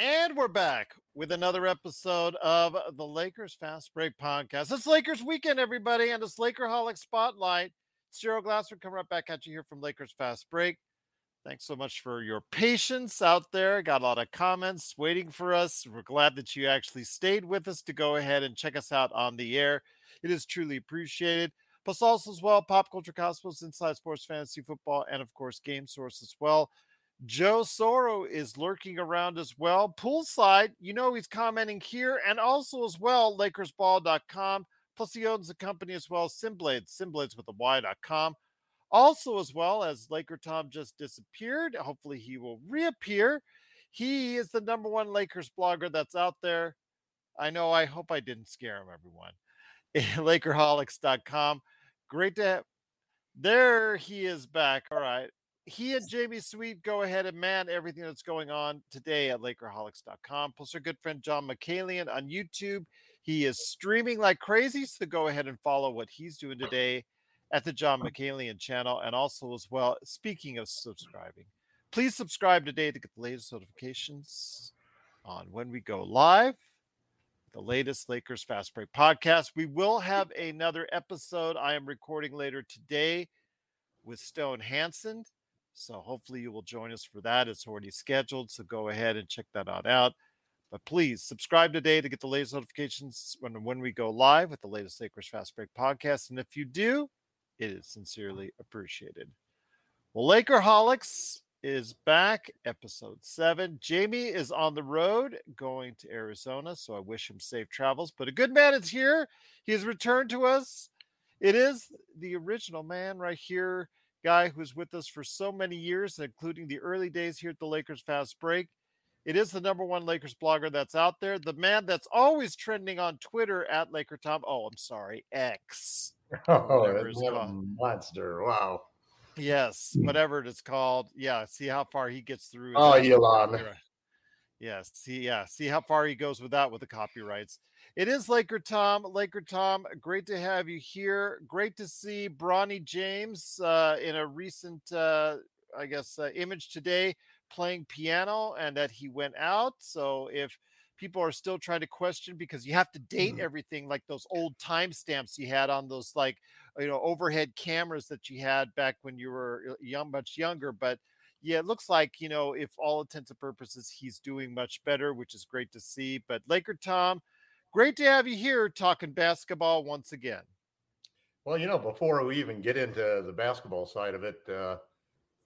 And we're back with another episode of the Lakers Fast Break Podcast. It's Lakers weekend, everybody, and it's Lakerholic Spotlight. It's Gerald Glassford coming right back at you here from Lakers Fast Break. Thanks so much for your patience out there. Got a lot of comments waiting for us. We're glad that you actually stayed with us to go ahead and check us out on the air. It is truly appreciated. Plus, also as well, Pop Culture Cosmos, Inside Sports Fantasy Football, and of course, Game Source as well. Joe Soro is lurking around as well. Poolside, you know he's commenting here and also as well, LakersBall.com. Plus, he owns a company as well, Simblades, Simblades with a Y.com. Also, as well as Laker Tom just disappeared. Hopefully, he will reappear. He is the number one Lakers blogger that's out there. I know, I hope I didn't scare him, everyone. Lakerholics.com. Great to have. There he is back. All right he and Jamie Sweet go ahead and man everything that's going on today at Lakerholics.com. Plus, our good friend John McCalion on YouTube. He is streaming like crazy, so go ahead and follow what he's doing today at the John McCalion channel. And also, as well, speaking of subscribing, please subscribe today to get the latest notifications on when we go live. The latest Lakers Fast Break podcast. We will have another episode I am recording later today with Stone Hansen so hopefully you will join us for that. It's already scheduled, so go ahead and check that out. out. But please subscribe today to get the latest notifications when, when we go live with the latest Lakers Fast Break podcast. And if you do, it is sincerely appreciated. Well, Lakerholics is back, episode seven. Jamie is on the road going to Arizona, so I wish him safe travels. But a good man is here. He has returned to us. It is the original man right here guy who's with us for so many years, including the early days here at the Lakers Fast Break. It is the number one Lakers blogger that's out there. The man that's always trending on Twitter at Laker Tom. Oh, I'm sorry, X. Oh, what a monster! Wow. Yes, hmm. whatever it is called. Yeah, see how far he gets through. Oh, Elon. Yes, see, yeah, see how far he goes with that with the copyrights. It is Laker Tom. Laker Tom, great to have you here. Great to see Bronny James uh, in a recent, uh, I guess, uh, image today playing piano and that he went out. So if people are still trying to question because you have to date mm-hmm. everything like those old timestamps you had on those like you know overhead cameras that you had back when you were uh, young much younger but yeah it looks like you know if all intents and purposes he's doing much better which is great to see but laker tom Great to have you here talking basketball once again. Well, you know, before we even get into the basketball side of it, uh,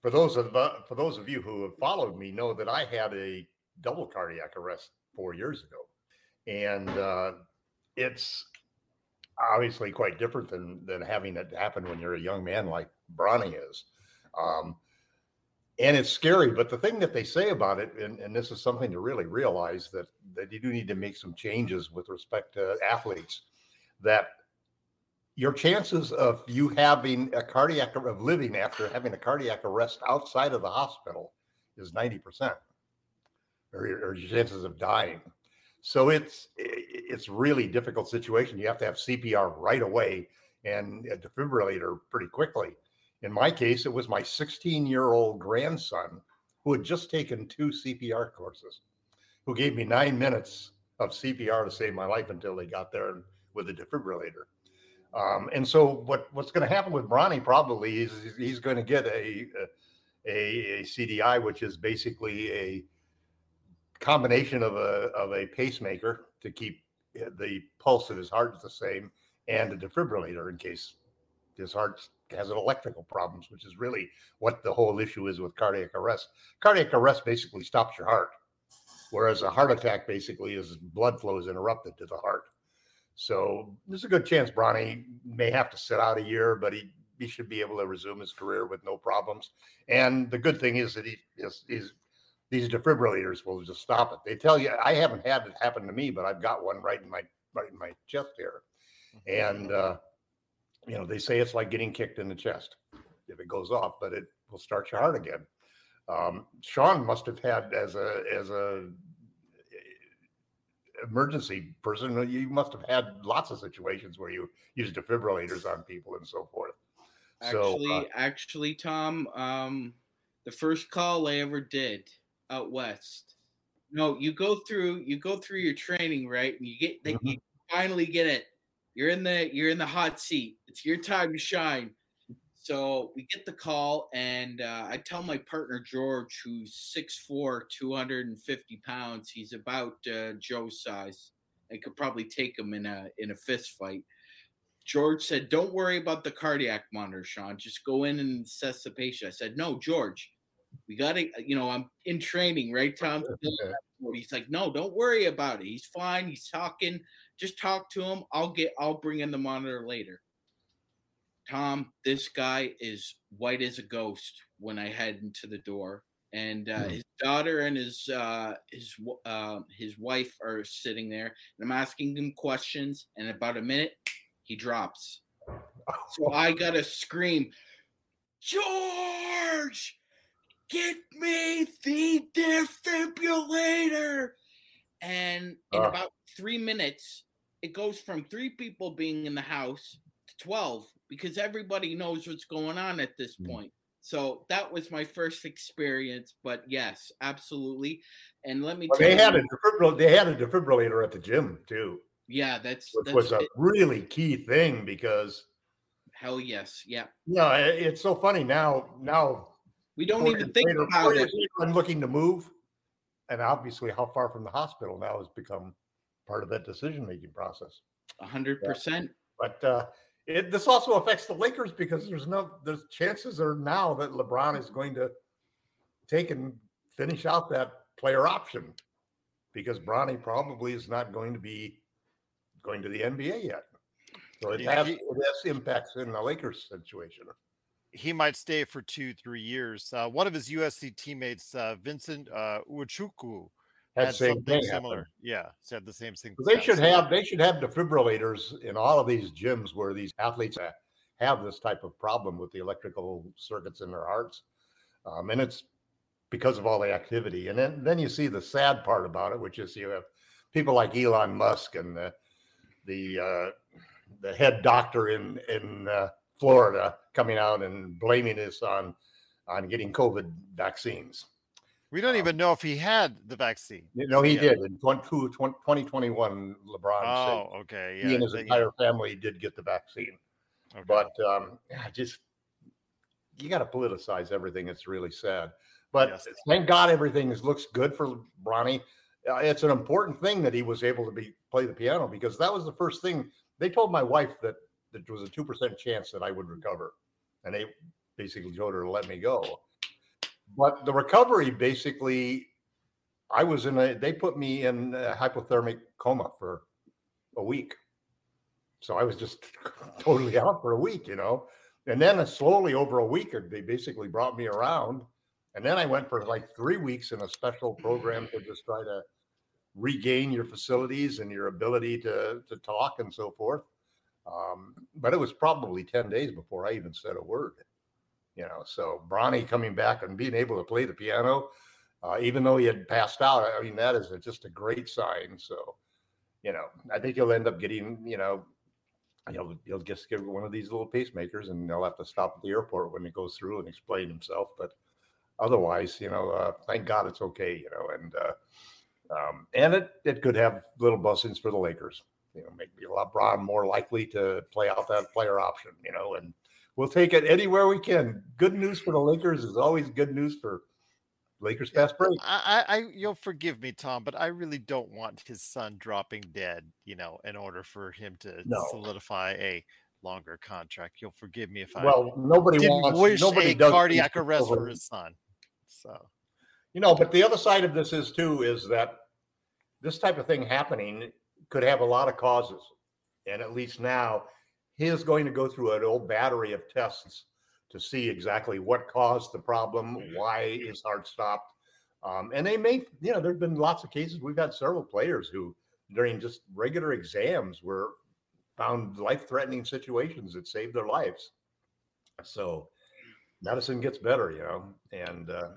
for those of uh, for those of you who have followed me, know that I had a double cardiac arrest four years ago, and uh, it's obviously quite different than than having it happen when you're a young man like Bronny is. Um, and it's scary but the thing that they say about it and, and this is something to really realize that that you do need to make some changes with respect to athletes that your chances of you having a cardiac of living after having a cardiac arrest outside of the hospital is 90% or, or your chances of dying. So it's it's really difficult situation. You have to have cpr right away and a defibrillator pretty quickly in my case, it was my 16 year old grandson who had just taken two CPR courses, who gave me nine minutes of CPR to save my life until they got there with a defibrillator. Um, and so, what, what's going to happen with Bronny probably is he's going to get a, a, a CDI, which is basically a combination of a, of a pacemaker to keep the pulse of his heart the same and a defibrillator in case his heart has electrical problems, which is really what the whole issue is with cardiac arrest. Cardiac arrest basically stops your heart, whereas a heart attack basically is blood flow is interrupted to the heart. So there's a good chance Bronny may have to sit out a year, but he he should be able to resume his career with no problems. And the good thing is that he is he's these defibrillators will just stop it. They tell you I haven't had it happen to me, but I've got one right in my right in my chest here. And uh, you know, they say it's like getting kicked in the chest if it goes off, but it will start your heart again. Um, Sean must have had as a as a emergency person, you must have had lots of situations where you use defibrillators on people and so forth. Actually, so, uh, actually, Tom, um, the first call I ever did out west, No, you go through you go through your training, right? And you get mm-hmm. you finally get it. You're in the you're in the hot seat. It's your time to shine. So we get the call, and uh, I tell my partner George, who's 6'4", 250 pounds. He's about uh, Joe's size. I could probably take him in a in a fist fight. George said, "Don't worry about the cardiac monitor, Sean. Just go in and assess the patient." I said, "No, George, we got to. You know, I'm in training, right, Tom?" He's like, "No, don't worry about it. He's fine. He's talking. Just talk to him. I'll get. I'll bring in the monitor later." Tom, this guy is white as a ghost when I head into the door, and uh, mm. his daughter and his uh, his uh, his wife are sitting there, and I'm asking him questions. And about a minute, he drops. So I gotta scream, George, get me the defibrillator. And in about three minutes, it goes from three people being in the house to 12 because everybody knows what's going on at this mm. point. So that was my first experience, but yes, absolutely. And let me well, they had you, a defibrillator. They had a defibrillator at the gym too. Yeah, that's which that's, was a it, really key thing because. Hell yes, yeah. Yeah, it's so funny now. Now we don't even think later, about it. I'm looking to move, and obviously, how far from the hospital now has become part of that decision making process. A hundred percent. But uh, it, this also affects the Lakers because there's no there's chances are now that LeBron is going to take and finish out that player option because Bronny probably is not going to be going to the NBA yet. So it has, it has impacts in the Lakers situation. He might stay for two, three years. Uh, one of his USC teammates, uh, Vincent uh, Iwuchukwu, had something similar. Happen. Yeah, said the same thing. They should have they should have defibrillators in all of these gyms where these athletes have this type of problem with the electrical circuits in their hearts, um, and it's because of all the activity. And then then you see the sad part about it, which is you have people like Elon Musk and the the uh, the head doctor in in uh, Florida coming out and blaming this on on getting COVID vaccines. We don't um, even know if he had the vaccine. No, he did in 2021. LeBron. Oh, said okay. Yeah, he and his entire yeah. family did get the vaccine. Okay. But um, just you got to politicize everything. It's really sad. But yes. thank God everything is, looks good for Bronny. Uh, it's an important thing that he was able to be play the piano because that was the first thing they told my wife that, there was a two percent chance that I would recover, and they basically told her to let me go. But the recovery basically, I was in a, they put me in a hypothermic coma for a week. So I was just totally out for a week, you know. And then slowly over a week, they basically brought me around. And then I went for like three weeks in a special program to just try to regain your facilities and your ability to, to talk and so forth. Um, but it was probably 10 days before I even said a word you know. So Bronny coming back and being able to play the piano, uh, even though he had passed out, I mean that is a, just a great sign. So, you know, I think he'll end up getting, you know, he'll he'll just get one of these little pacemakers, and they'll have to stop at the airport when he goes through and explain himself. But otherwise, you know, uh, thank God it's okay, you know, and. Uh, um, and it, it could have little blessings for the Lakers. You know, make LeBron more likely to play out that player option. You know, and we'll take it anywhere we can. Good news for the Lakers is always good news for Lakers fast break. I, I, you'll forgive me, Tom, but I really don't want his son dropping dead. You know, in order for him to no. solidify a longer contract. You'll forgive me if I well, nobody wants wish nobody a cardiac arrest for his son. So, you know, but the other side of this is too is that this type of thing happening could have a lot of causes, and at least now he is going to go through an old battery of tests to see exactly what caused the problem, why his heart stopped. Um, and they may, you know, there have been lots of cases. We've had several players who, during just regular exams, were found life threatening situations that saved their lives. So medicine gets better, you know, and uh,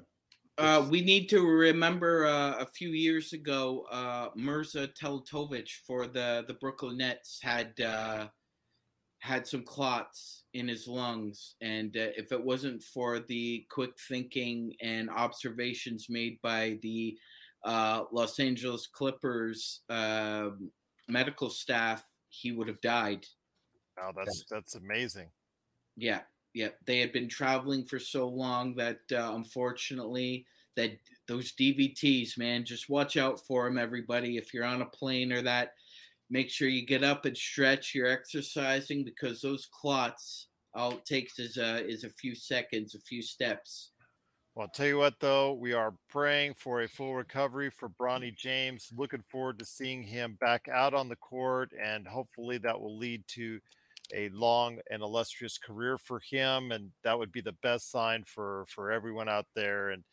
uh, we need to remember uh, a few years ago, uh, Mirza Teletovic for the the Brooklyn Nets had uh, had some clots in his lungs. And uh, if it wasn't for the quick thinking and observations made by the uh, Los Angeles Clippers uh, medical staff, he would have died. Wow, that's that's amazing. Yeah, yeah. They had been traveling for so long that uh, unfortunately, that those DVTs, man, just watch out for them, everybody. If you're on a plane or that, make sure you get up and stretch. You're exercising because those clots all it takes is a is a few seconds, a few steps. Well, I'll tell you what, though, we are praying for a full recovery for Bronny James. Looking forward to seeing him back out on the court, and hopefully that will lead to a long and illustrious career for him, and that would be the best sign for for everyone out there. And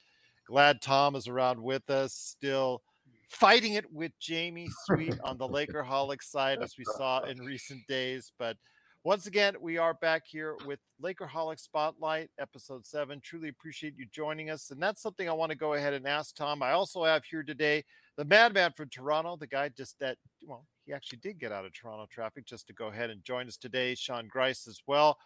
glad Tom is around with us, still fighting it with Jamie Sweet on the Lakerholic side, as we saw in recent days, but. Once again, we are back here with Lakerholic Spotlight, episode seven. Truly appreciate you joining us. And that's something I want to go ahead and ask Tom. I also have here today the madman from Toronto, the guy just that, well, he actually did get out of Toronto traffic just to go ahead and join us today, Sean Grice as well.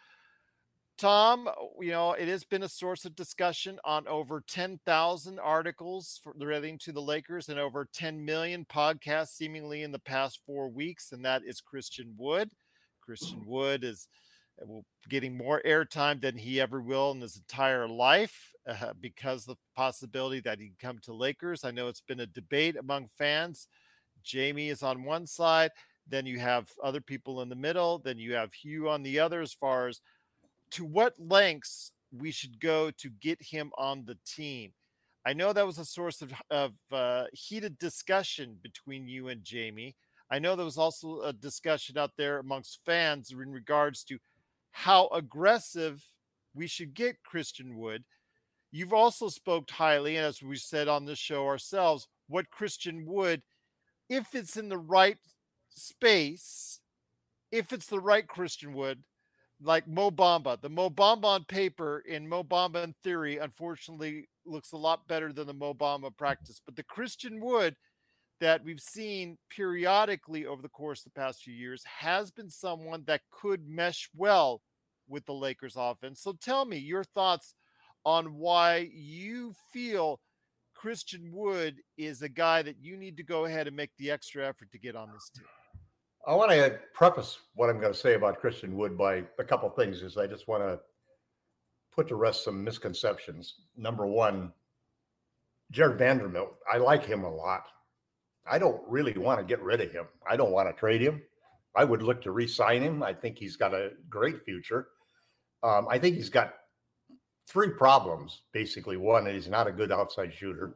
Tom, you know, it has been a source of discussion on over 10,000 articles for, relating to the Lakers and over 10 million podcasts seemingly in the past four weeks. And that is Christian Wood. Christian Wood is uh, getting more airtime than he ever will in his entire life uh, because the possibility that he can come to Lakers. I know it's been a debate among fans. Jamie is on one side, then you have other people in the middle, then you have Hugh on the other as far as to what lengths we should go to get him on the team. I know that was a source of, of uh, heated discussion between you and Jamie. I know there was also a discussion out there amongst fans in regards to how aggressive we should get Christian Wood. You've also spoke highly, and as we said on this show ourselves, what Christian Wood, if it's in the right space, if it's the right Christian Wood, like Mo Bamba, the Mo Bamba on paper in Mo Bamba in theory, unfortunately, looks a lot better than the Mo Bamba practice. But the Christian Wood that we've seen periodically over the course of the past few years has been someone that could mesh well with the Lakers offense. So tell me your thoughts on why you feel Christian Wood is a guy that you need to go ahead and make the extra effort to get on this team. I want to preface what I'm going to say about Christian Wood by a couple things. Is I just want to put to rest some misconceptions. Number one, Jared Vanderbilt, I like him a lot. I don't really want to get rid of him. I don't want to trade him. I would look to re-sign him. I think he's got a great future. Um, I think he's got three problems. Basically, one, he's not a good outside shooter.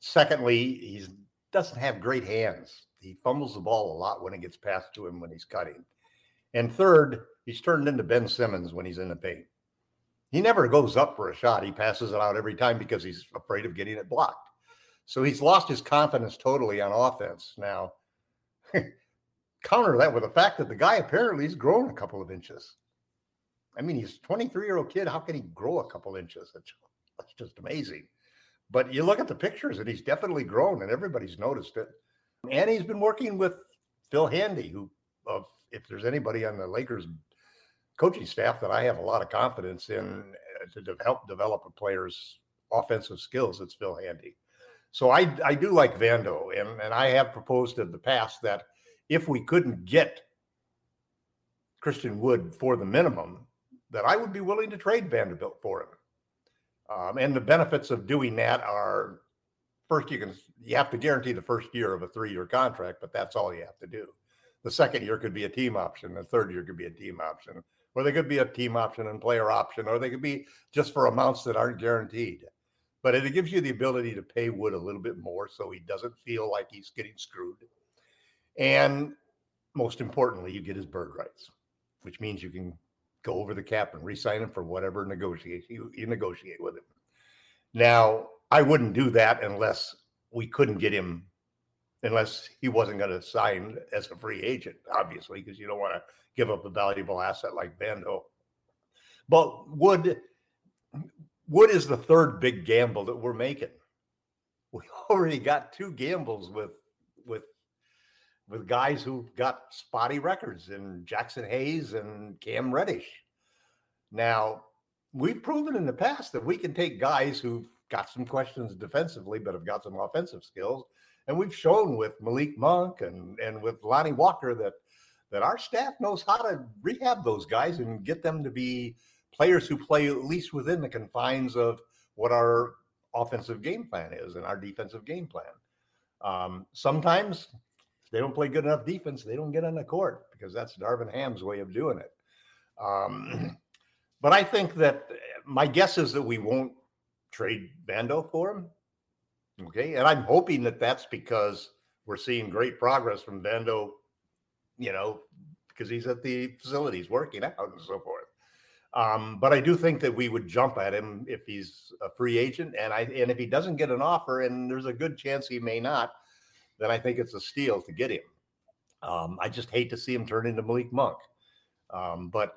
Secondly, he doesn't have great hands. He fumbles the ball a lot when it gets passed to him when he's cutting. And third, he's turned into Ben Simmons when he's in the paint. He never goes up for a shot. He passes it out every time because he's afraid of getting it blocked. So he's lost his confidence totally on offense. Now, counter that with the fact that the guy apparently has grown a couple of inches. I mean, he's a 23 year old kid. How can he grow a couple inches? That's, that's just amazing. But you look at the pictures and he's definitely grown and everybody's noticed it. And he's been working with Phil Handy, who, uh, if there's anybody on the Lakers coaching staff that I have a lot of confidence in uh, to help develop a player's offensive skills, it's Phil Handy. So I I do like Vando, and and I have proposed in the past that if we couldn't get Christian Wood for the minimum, that I would be willing to trade Vanderbilt for him. Um, and the benefits of doing that are first you can you have to guarantee the first year of a three-year contract, but that's all you have to do. The second year could be a team option, the third year could be a team option, or they could be a team option and player option, or they could be just for amounts that aren't guaranteed but it gives you the ability to pay Wood a little bit more so he doesn't feel like he's getting screwed. And most importantly, you get his bird rights, which means you can go over the cap and re-sign him for whatever negotiate you, you negotiate with him. Now, I wouldn't do that unless we couldn't get him, unless he wasn't going to sign as a free agent, obviously, because you don't want to give up a valuable asset like Vando. But Wood Wood is the third big gamble that we're making? We already got two gambles with with with guys who've got spotty records in Jackson Hayes and Cam Reddish. Now, we've proven in the past that we can take guys who've got some questions defensively, but have got some offensive skills. And we've shown with Malik Monk and and with Lonnie Walker that that our staff knows how to rehab those guys and get them to be players who play at least within the confines of what our offensive game plan is and our defensive game plan. Um, sometimes they don't play good enough defense, they don't get on the court because that's Darvin Ham's way of doing it. Um, but I think that my guess is that we won't trade Vando for him. Okay. And I'm hoping that that's because we're seeing great progress from Vando, you know, because he's at the facilities working out and so forth. Um, but I do think that we would jump at him if he's a free agent, and I and if he doesn't get an offer, and there's a good chance he may not, then I think it's a steal to get him. Um, I just hate to see him turn into Malik Monk, um, but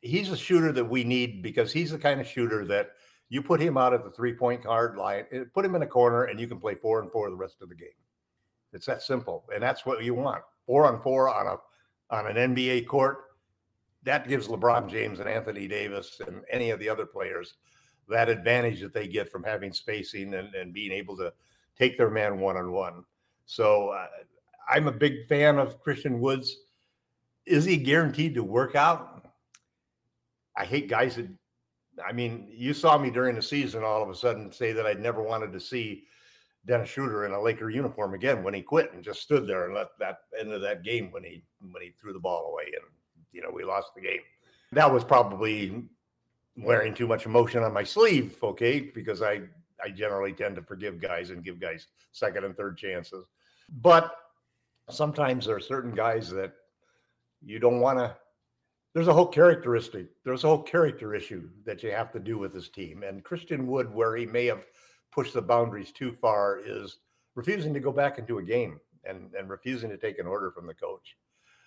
he's a shooter that we need because he's the kind of shooter that you put him out at the three point card line, eh, put him in a corner, and you can play four and four the rest of the game. It's that simple, and that's what you want: four on four on a on an NBA court that gives LeBron James and Anthony Davis and any of the other players that advantage that they get from having spacing and, and being able to take their man one on one. So uh, I'm a big fan of Christian Woods. Is he guaranteed to work out? I hate guys that, I mean, you saw me during the season all of a sudden say that I'd never wanted to see Dennis Schroeder in a Laker uniform again when he quit and just stood there and let that end of that game when he when he threw the ball away and you know, we lost the game. That was probably wearing too much emotion on my sleeve, okay, because I I generally tend to forgive guys and give guys second and third chances. But sometimes there are certain guys that you don't want to there's a whole characteristic there's a whole character issue that you have to do with this team and christian wood where he may have pushed the boundaries too far is refusing to go back into a game and, and refusing to take an order from the coach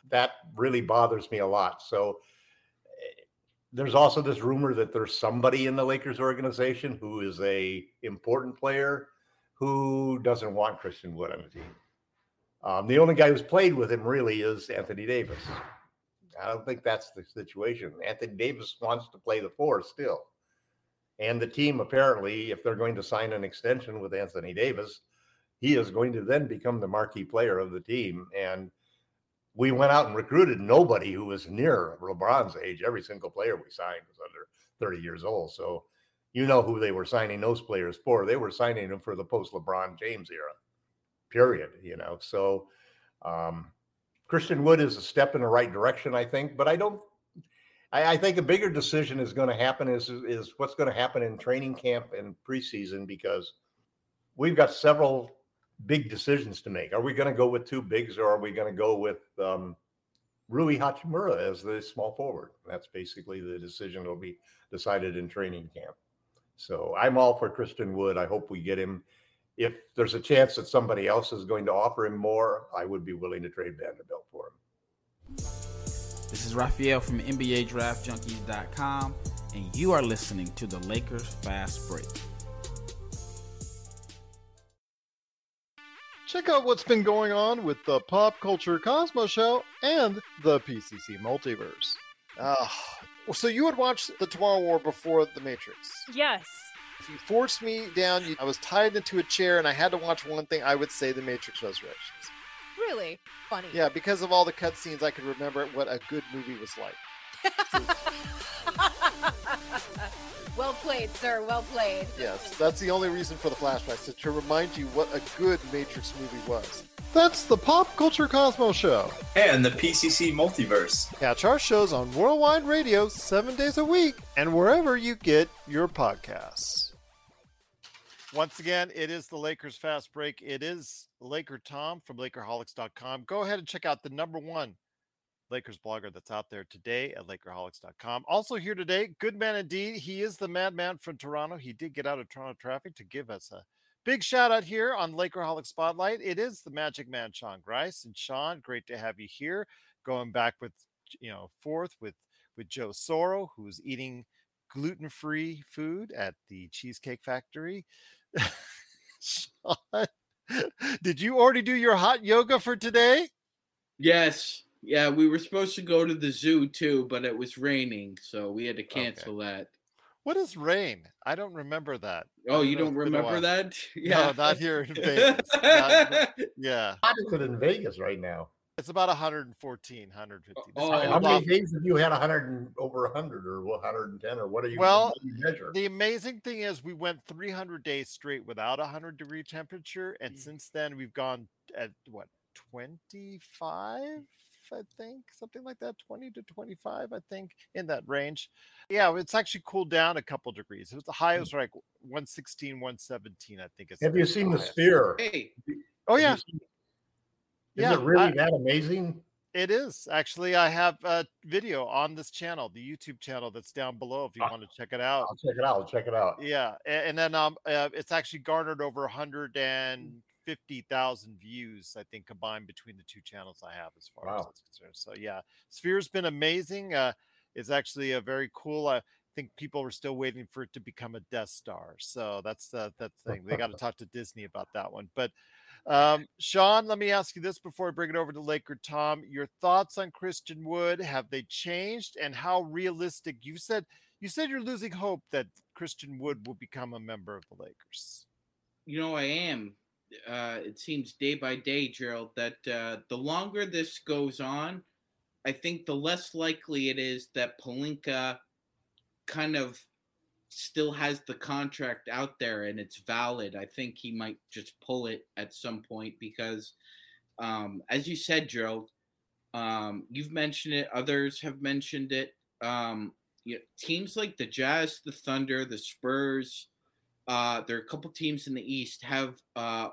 that really bothers me a lot. So eh, there's also this rumor that there's somebody in the Lakers organization who is a important player who doesn't want Christian Wood on the team. Um, the only guy who's played with him really is Anthony Davis. I don't think that's the situation. Anthony Davis wants to play the four still. And the team, apparently, if they're going to sign an extension with Anthony Davis, he is going to then become the marquee player of the team. And we went out and recruited nobody who was near LeBron's age. Every single player we signed was under 30 years old. So you know who they were signing those players for. They were signing them for the post LeBron James era, period. You know, so um, Christian Wood is a step in the right direction, I think, but I don't. I, I think a bigger decision is going to happen is is what's going to happen in training camp and preseason because we've got several big decisions to make. Are we going to go with two bigs or are we going to go with um, Rui Hachimura as the small forward? That's basically the decision that will be decided in training camp. So I'm all for Christian Wood. I hope we get him. If there's a chance that somebody else is going to offer him more, I would be willing to trade Vanderbilt for him. This is Raphael from NBA Draft Junkies.com, and you are listening to the Lakers Fast Break. Check out what's been going on with the Pop Culture Cosmos Show and the PCC Multiverse. Uh, so you would watch the Tomorrow War before The Matrix? Yes. If you forced me down, you, I was tied into a chair and I had to watch one thing, I would say The Matrix Resurrections. Really? Funny. Yeah, because of all the cutscenes, I could remember what a good movie was like. well played, sir. Well played. Yes, that's the only reason for the flashbacks to remind you what a good Matrix movie was. That's the Pop Culture Cosmos Show. And the PCC Multiverse. Catch our shows on Worldwide Radio seven days a week and wherever you get your podcasts. Once again, it is the Lakers Fast Break. It is Laker Tom from Lakerholics.com. Go ahead and check out the number one Lakers blogger that's out there today at Lakerholics.com. Also here today, good man indeed. He is the madman from Toronto. He did get out of Toronto traffic to give us a big shout out here on Lakerholic Spotlight. It is the Magic Man, Sean Grice. And Sean, great to have you here. Going back with you know fourth with with Joe Soro, who's eating gluten-free food at the Cheesecake Factory. Sean, did you already do your hot yoga for today? Yes. Yeah, we were supposed to go to the zoo too, but it was raining, so we had to cancel okay. that. What is rain? I don't remember that. Oh, you don't it's remember while. that? No, not here in Vegas. Not- yeah, How is it in Vegas right now? It's about 114, 115. It's Oh, How many off. days have you had 100 and over 100 or 110 or what are you, Well, do you measure? The amazing thing is we went 300 days straight without a 100 degree temperature, and Mm. since then we've gone at what 25, I think, something like that, 20 to 25, I think, in that range. Yeah, it's actually cooled down a couple degrees. It was the high was like 116, 117, I think. It's Have you seen the highest. sphere? Hey, Oh yeah, seen- Yeah, Is it really I- that amazing? it is actually. I have a video on this channel, the YouTube channel that's down below. If you Ah. want to check it out. I'll check it out. I'll check it out. Yeah, a- and then um, uh, it's actually garnered over 150,000 views, I think, combined between the two channels I have, as far as Wow. that's concerned. So yeah, Sphere's been amazing. Uh, it's actually a very cool. I think people are still waiting for it to become a Death Star. So that's the that thing. They got to talk to Disney about that one. But um, Sean, let me ask you this before I bring it over to Laker Tom. Your thoughts on Christian Wood? Have they changed? And how realistic? You said you said you're losing hope that Christian Wood will become a member of the Lakers. you know I am. Uh, it seems day by day, Gerald, that uh, the longer this goes on, I think the less likely it is that Pelinka kind of still has the contract out there and it's valid. I think he might just pull it at some point because, um, as you said, Gerald, um, you've mentioned it. Others have mentioned it. Um, you teams like the Jazz, the Thunder, the Spurs. Uh, there are a couple teams in the East have uh,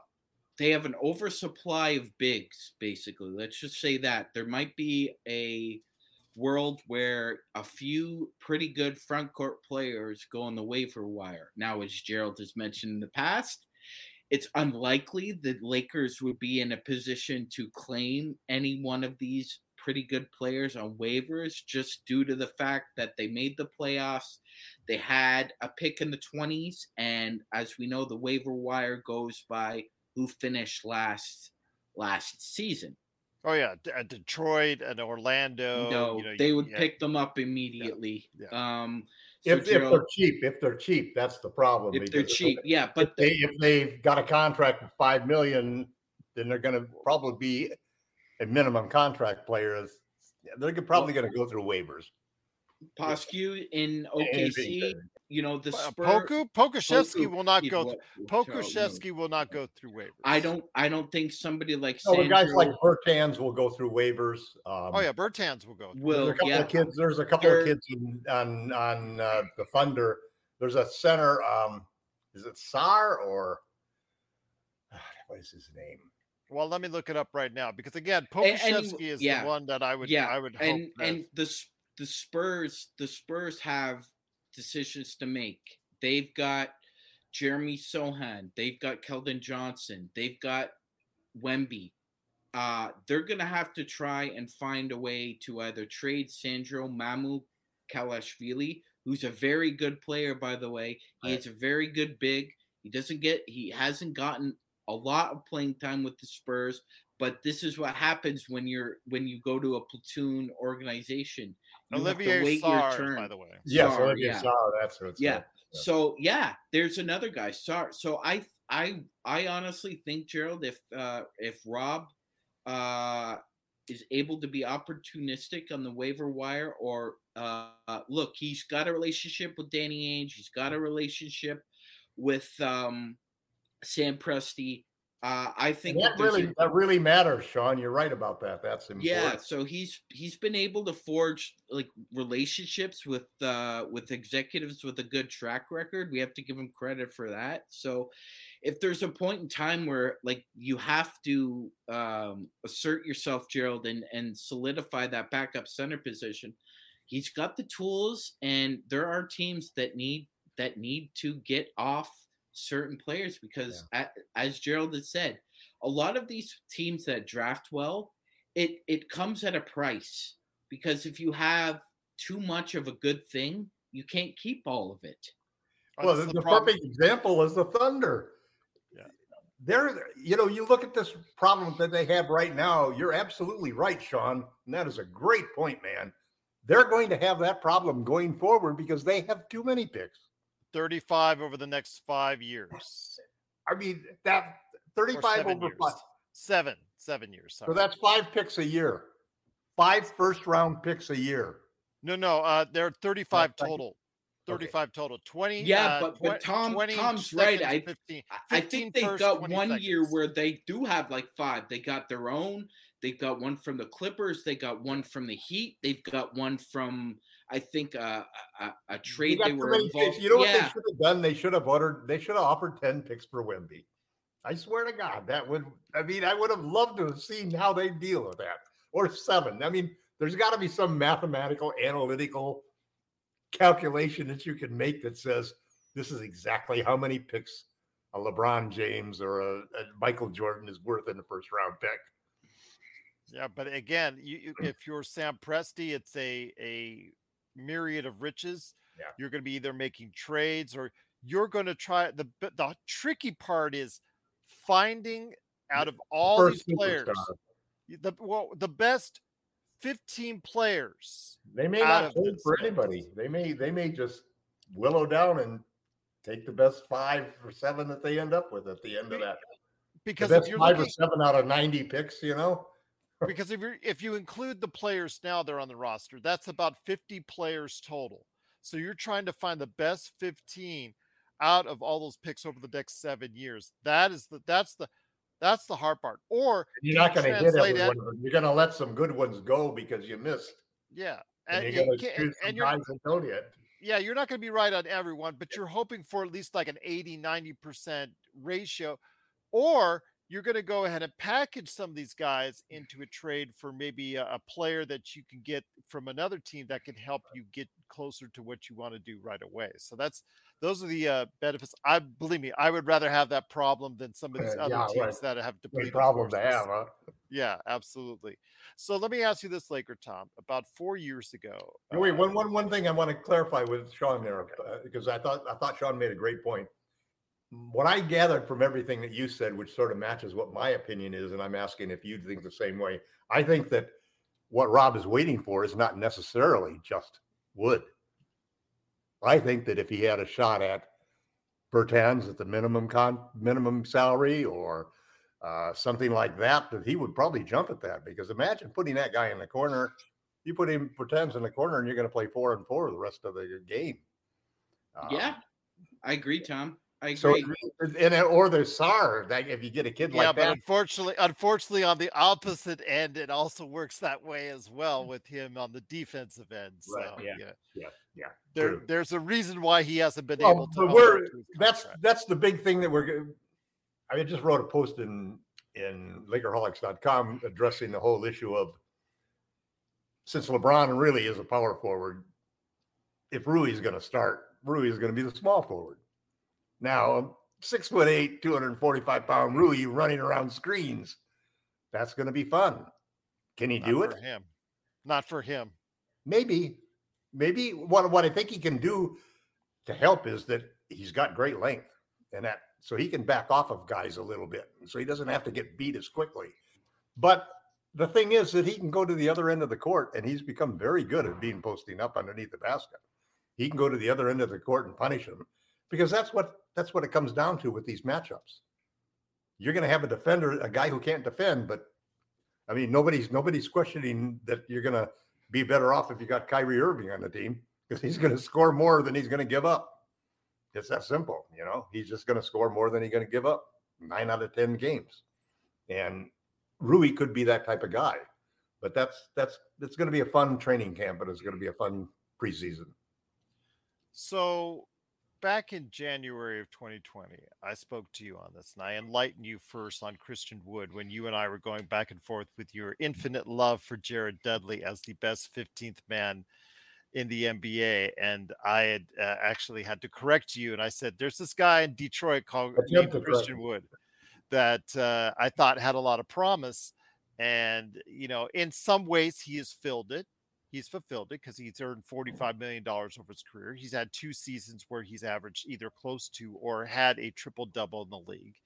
they have an oversupply of bigs. Basically, let's just say that there might be a world where a few pretty good front court players go on the waiver wire. Now, as Gerald has mentioned in the past, it's unlikely the Lakers would be in a position to claim any one of these pretty good players on waivers just due to the fact that they made the playoffs. They had a pick in the 20s, and as we know, the waiver wire goes by who finished last last season. Oh yeah, D- uh, Detroit and Orlando. no, you know, they you- would yeah. pick them up immediately. yeah. Um, so If, if they're cheap, if they're cheap, that's the problem. if they're because cheap, yeah, If, but they, if they've got a contract of five million, then they're going to probably be a minimum contract player. They're probably going to go through waivers. Poscu in Anything OKC, good. You know the Uh, Spurs. Poku Pokushevsky Poku will not go. what- Pokushevsky will not go through waivers. I don't. I don't think somebody like No, the guys like Bertans will go through waivers. Um, Oh yeah, Bertans will go. There's will. a couple Yeah, of kids. There's a couple They're- of kids in, on on uh, the Thunder. There's a center. Um, is it Sarr or what is his name? Well, let me look it up right now because again, And- and Pokushevsky is yeah. the one that I would. yeah, I would hope. and that- and the the Spurs the Spurs have decisions to make. They've got Jeremy Sochan. They've got Keldon Johnson. They've got Wemby. Uh, they're gonna have to try and find a way to either trade Sandro Mamu Kalashvili, who's a very good player, by the way. He is a very good big. He doesn't get he hasn't gotten a lot of playing time with the Spurs, but this is what happens when you're when you go to a platoon organization. You have to Olivier wait your turn. by the way. Yes, Sarr, Olivier yeah. Sarr. That's what it's Yeah. called. Yeah. So yeah, there's another guy. Sorry. So I I I honestly think Gerald, if uh if Rob uh is able to be opportunistic on the waiver wire, or uh look, he's got a relationship with Danny Ainge, he's got a relationship with um Sam Presti. Uh I think that that there's a- really that really matters, Sean. You're right about that. That's important. yeah so he's he's been able to forge like relationships with uh with executives with a good track record we have to give him credit for that so if there's a point in time where like you have to um assert yourself gerald and and solidify that backup center position he's got the tools and there are teams that need that need to get off certain players because a- as gerald has said a lot of these teams that draft well it it comes at a price because if you have too much of a good thing you can't keep all of it Uh, Well, that's the, the the perfect example is the Thunder. Yeah. They're, you know, you look at this problem that they have right now. You're absolutely right, Sean. And that is a great point, man. they're going to have that problem going forward because they have too many picks. 35 over the next five years. I mean, that 35 seven over years. five. Seven. Seven years. So that's five picks a year. Five first round picks a year. no, no. Uh, there are 35 thank you. total. 35 total. 20. Yeah, uh, but- but Tom- 20 Tom's right. seconds, I- 15, I- I think they've first, got 20 one year where they do have like five. They got their own. They got one from the Clippers. They got one from the Heat. They've got one from I think uh, a, a, a trade they too were many involved. picks. You know what they should have done? They should have ordered. They should have offered ten picks for Wemby. I swear to God, that would. I mean, I would have loved to have seen how they deal with that. Or seven. I mean, there's got to be some mathematical, analytical calculation that you can make that says this is exactly how many picks a LeBron James or a, a Michael Jordan is worth in the first round pick. Yeah, but again, you, you if you're Sam Presti, it's a a myriad of riches. Yeah. You're going to be either making trades or you're going to try the the tricky part is finding out of all First these players superstar. the well, the best 15 players. They may not this for anybody. They may they may just willow down and take the best five or seven that they end up with at the end of that. Because if you're five looking, or seven out of ninety picks, you know. Because if you if you include the players now they're on the roster, that's about 50 players total. So you're trying to find the best 15 out of all those picks over the next seven years. That is the that's the that's the hard part. Or You're not going to hit translate every one of them. You're going to let some good ones go because you missed. yeah, And, and, you're you going to choose some guys that don't yet. yeah, you're not going to be right on everyone, but you're hoping for at least like an 80, 90% ratio. Or you're going to go ahead and package some of these guys into a trade for maybe a, a player that you can get from another team that can help you get closer to what you want to do right away. So that's those are the uh, benefits. I believe me, I would rather have that problem than some of these Uh, other yeah, teams right. that have Good depleted problem to have, huh? Yeah, absolutely. So let me ask you this, Laker Tom. About four years ago, No, wait, uh, one, one, one thing I want to clarify with Sean there, uh, because I thought I thought Sean made a great point. What I gathered from everything that you said, which sort of matches what my opinion is, and I'm asking if you think the same way. I think that what Rob is waiting for is not necessarily just Wood. I think that if he had a shot at Bertans at the minimum con minimum salary or uh, something like that, that he would probably jump at that. Because imagine putting that guy in the corner you put him Bertans in the corner and you're going to play four and four the rest of the game. yeah, Um, I agree, Tom. I So agree. it- and or the Sarr, that if you get a kid yeah, like but that, unfortunately, unfortunately, on the opposite end, it also works that way as well with him on the defensive end. So Right, yeah, yeah, yeah, yeah, there, true. there's a reason why he hasn't been Well, able to. but we're to that's that's the big thing that we're. I just wrote a post in in Lakerholics.com addressing the whole issue of since LeBron really is a power forward, if Rui is going to start, Rui is going to be the small forward. Now, six foot eight, 245 pound Rui running around screens, that's going to be fun. Can he Not do it? for him? Not for him. maybe maybe what what I think he can do to help is that he's got great length and that so he can back off of guys a little bit so he doesn't have to get beat as quickly. But the thing is that he can go to the other end of the court and he's become very good at being posting up underneath the basket. He can go to the other end of the court and punish him because that's what that's what it comes down to with these matchups. You're going to have a defender, a guy who can't defend, but I mean nobody's nobody's questioning that you're going to be better off if you got Kyrie Irving on the team because he's going to score more than he's going to give up. It's that simple, you know. He's just going to score more than he's going to give up. Nine out of ten games, and Rui could be that type of guy. But that's that's it's going to be a fun training camp, but it's going to be a fun preseason. So back in January of 2020, I spoke to you on this and I enlightened you first on Christian Wood when you and I were going back and forth with your infinite love for Jared Dudley as the best 15th man in the NBA. And I had uh, actually had to correct you. And I said, there's this guy in Detroit called named to correct Christian. Wood that uh, I thought had a lot of promise. And, you know, in some ways he has filled it he's fulfilled it because he's earned $45 million over his career. He's had two seasons where he's averaged either close to or had a triple double in the league.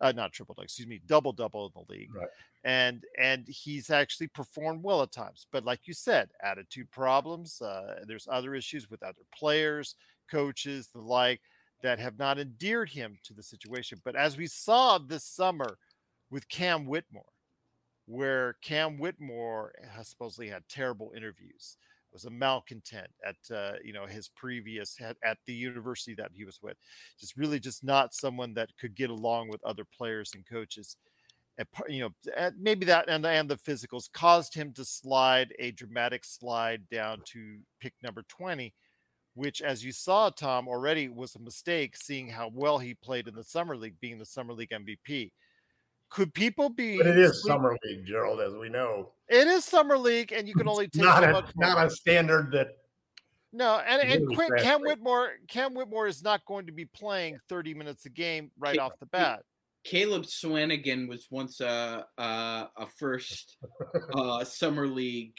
uh, not triple double, excuse me, double double in the league. Right. And and he's actually performed well at times. But like you said, attitude problems. Uh, there's other issues with other players, coaches, the like that have not endeared him to the situation. But as we saw this summer with Cam Whitmore, where Cam Whitmore has supposedly had terrible interviews, was a malcontent at uh, you know his previous at, at the university that he was with, just really just not someone that could get along with other players and coaches. Par- you know, and maybe that and and the physicals caused him to slide a dramatic slide down to pick number twenty which, as you saw, Tom, already was a mistake, seeing how well he played in the summer league, being the summer league MVP. Could people be? But it is sleep- summer league, Gerald, as we know. It is summer league, and you can only take Not so a much not a standard that No, and, and Really Quinn, fast Cam. Whitmore, Cam Whitmore is not going to be playing 30 minutes a game right Ca- off the bat. Caleb Swanigan was once a a, a first uh, summer league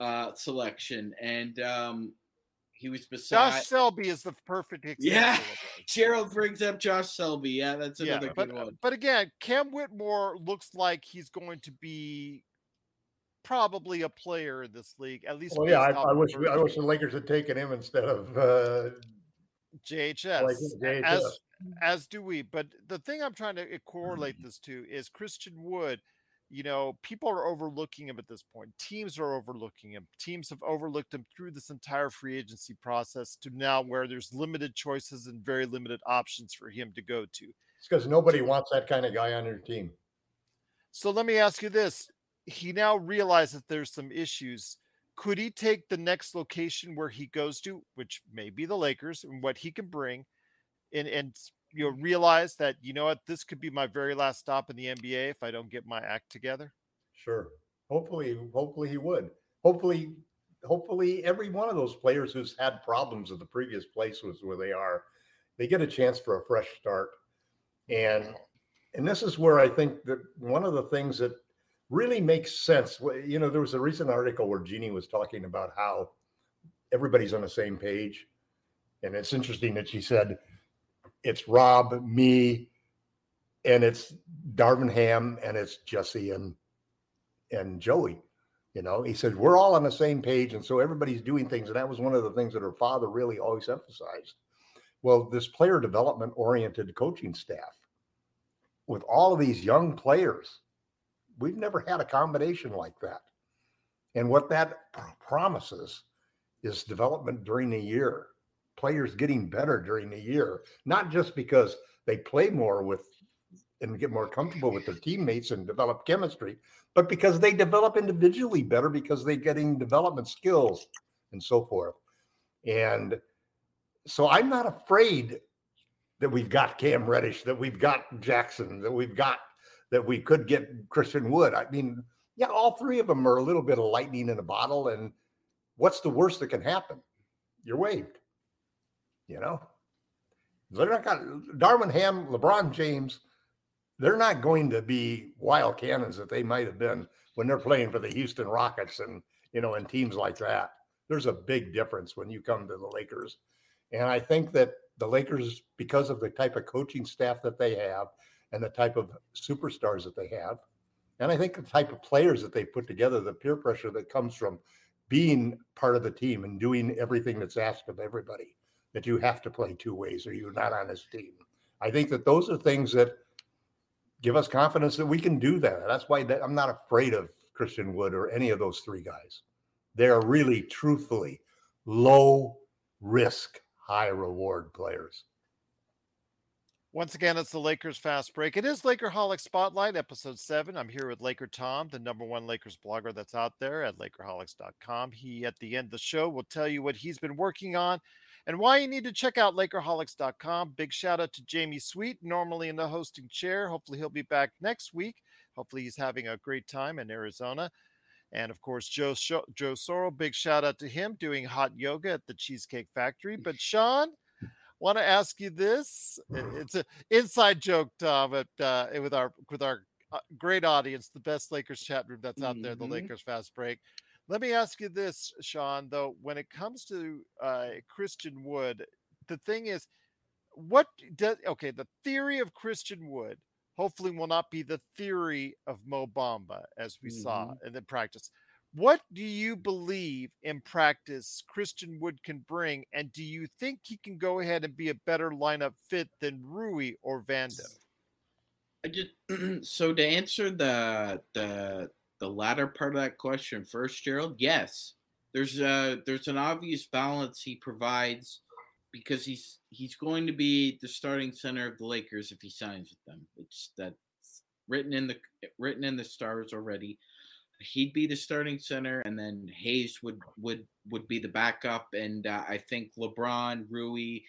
uh, selection, and um, he was beside. Josh Selby is the perfect example. Yeah. of. Gerald brings up Josh Selby. Yeah, that's Yeah, another but, good one. but again, Cam Whitmore looks like he's going to be probably a player in this league, at least. well, yeah, I, I wish I wish the Lakers had taken him instead of uh, JHS, like JHS. as as do we. But the thing I'm trying to Mm-hmm. correlate this to is Christian Wood. You know, people are overlooking him at this point. Teams are overlooking him. Teams have overlooked him through this entire free agency process to now where there's limited choices and very limited options for him to go to. It's because nobody wants that kind of guy on their team. So let me ask you this. He now realizes that there's some issues. Could he take the next location where he goes to, which may be the Lakers, and what he can bring, and and you know realize that you know what this could be my very last stop in the NBA if I don't get my act together? Sure. Hopefully, hopefully he would. Hopefully, hopefully every one of those players who's had problems at the previous places where they are, they get a chance for a fresh start. And and this is where I think that one of the things that really makes sense. You know, there was a recent article where Jeannie was talking about how everybody's on the same page. And it's interesting that she said it's Rob, me, and it's Darvin Ham, and it's Jesse and and Joey. You know, he said we're all on the same page, and so everybody's doing things. And that was one of the things that her father really always emphasized. Well, this player development oriented coaching staff with all of these young players, we've never had a combination like that. And what that pr- promises is development during the year, players getting better during the year, not just because they play more with and get more comfortable with their teammates and develop chemistry, but because they develop individually better because they're getting development skills and so forth. And so I'm not afraid that we've got Cam Reddish, that we've got Jaxson, that we've got that we could get Christian Wood. I mean, yeah, all three of them are a little bit of lightning in a bottle. And what's the worst that can happen? You're waived. You know, they're not got Darvin Ham, LeBron James. They're not going to be wild cannons that they might have been when they're playing for the Houston Rockets and you know and teams like that. There's a big difference when you come to the Lakers, and I think that the Lakers, because of the type of coaching staff that they have and the type of superstars that they have, and I think the type of players that they put together, the peer pressure that comes from being part of the team and doing everything that's asked of everybody, that you have to play two ways or you're not on this team. I think that those are things that give us confidence that we can do that. That's why I'm not afraid of Christian Wood or any of those three guys. They're really, truthfully, low risk, high reward players. Once again, it's the Lakers Fast Break. It is Lakerholic Spotlight, episode seven. I'm here with Laker Tom, the number one Lakers blogger that's out there at Lakerholics.com. He, at the end of the show, will tell you what he's been working on and why you need to check out Lakerholics.com. Big shout out to Jamie Sweet, normally in the hosting chair. Hopefully, he'll be back next week. Hopefully, he's having a great time in Arizona. And of course, Joe Joe Sorrell, big shout out to him doing hot yoga at the Cheesecake Factory. But Sean, want to ask you this? It's an inside joke, Tom, but uh, with our with our uh, great audience, the best Lakers chat room that's out there, the Mhm. Lakers Fast Break. Let me ask you this, Sean. Though, when it comes to uh, Christian Wood, the thing is, what does okay? The theory of Christian Wood hopefully will not be the theory of Mo Bamba as we saw Mhm. in the practice. What do you believe in practice Christian Wood can bring? And do you think he can go ahead and be a better lineup fit than Rui or Vando? I just so to answer the the the latter part of that question first, Gerald. Yes, there's a there's an obvious balance he provides because he's he's going to be the starting center of the Lakers if he signs with them. It's that's written in the written in the stars already. He'd be the starting center, and then Hayes would would would be the backup. And uh, I think LeBron, Rui,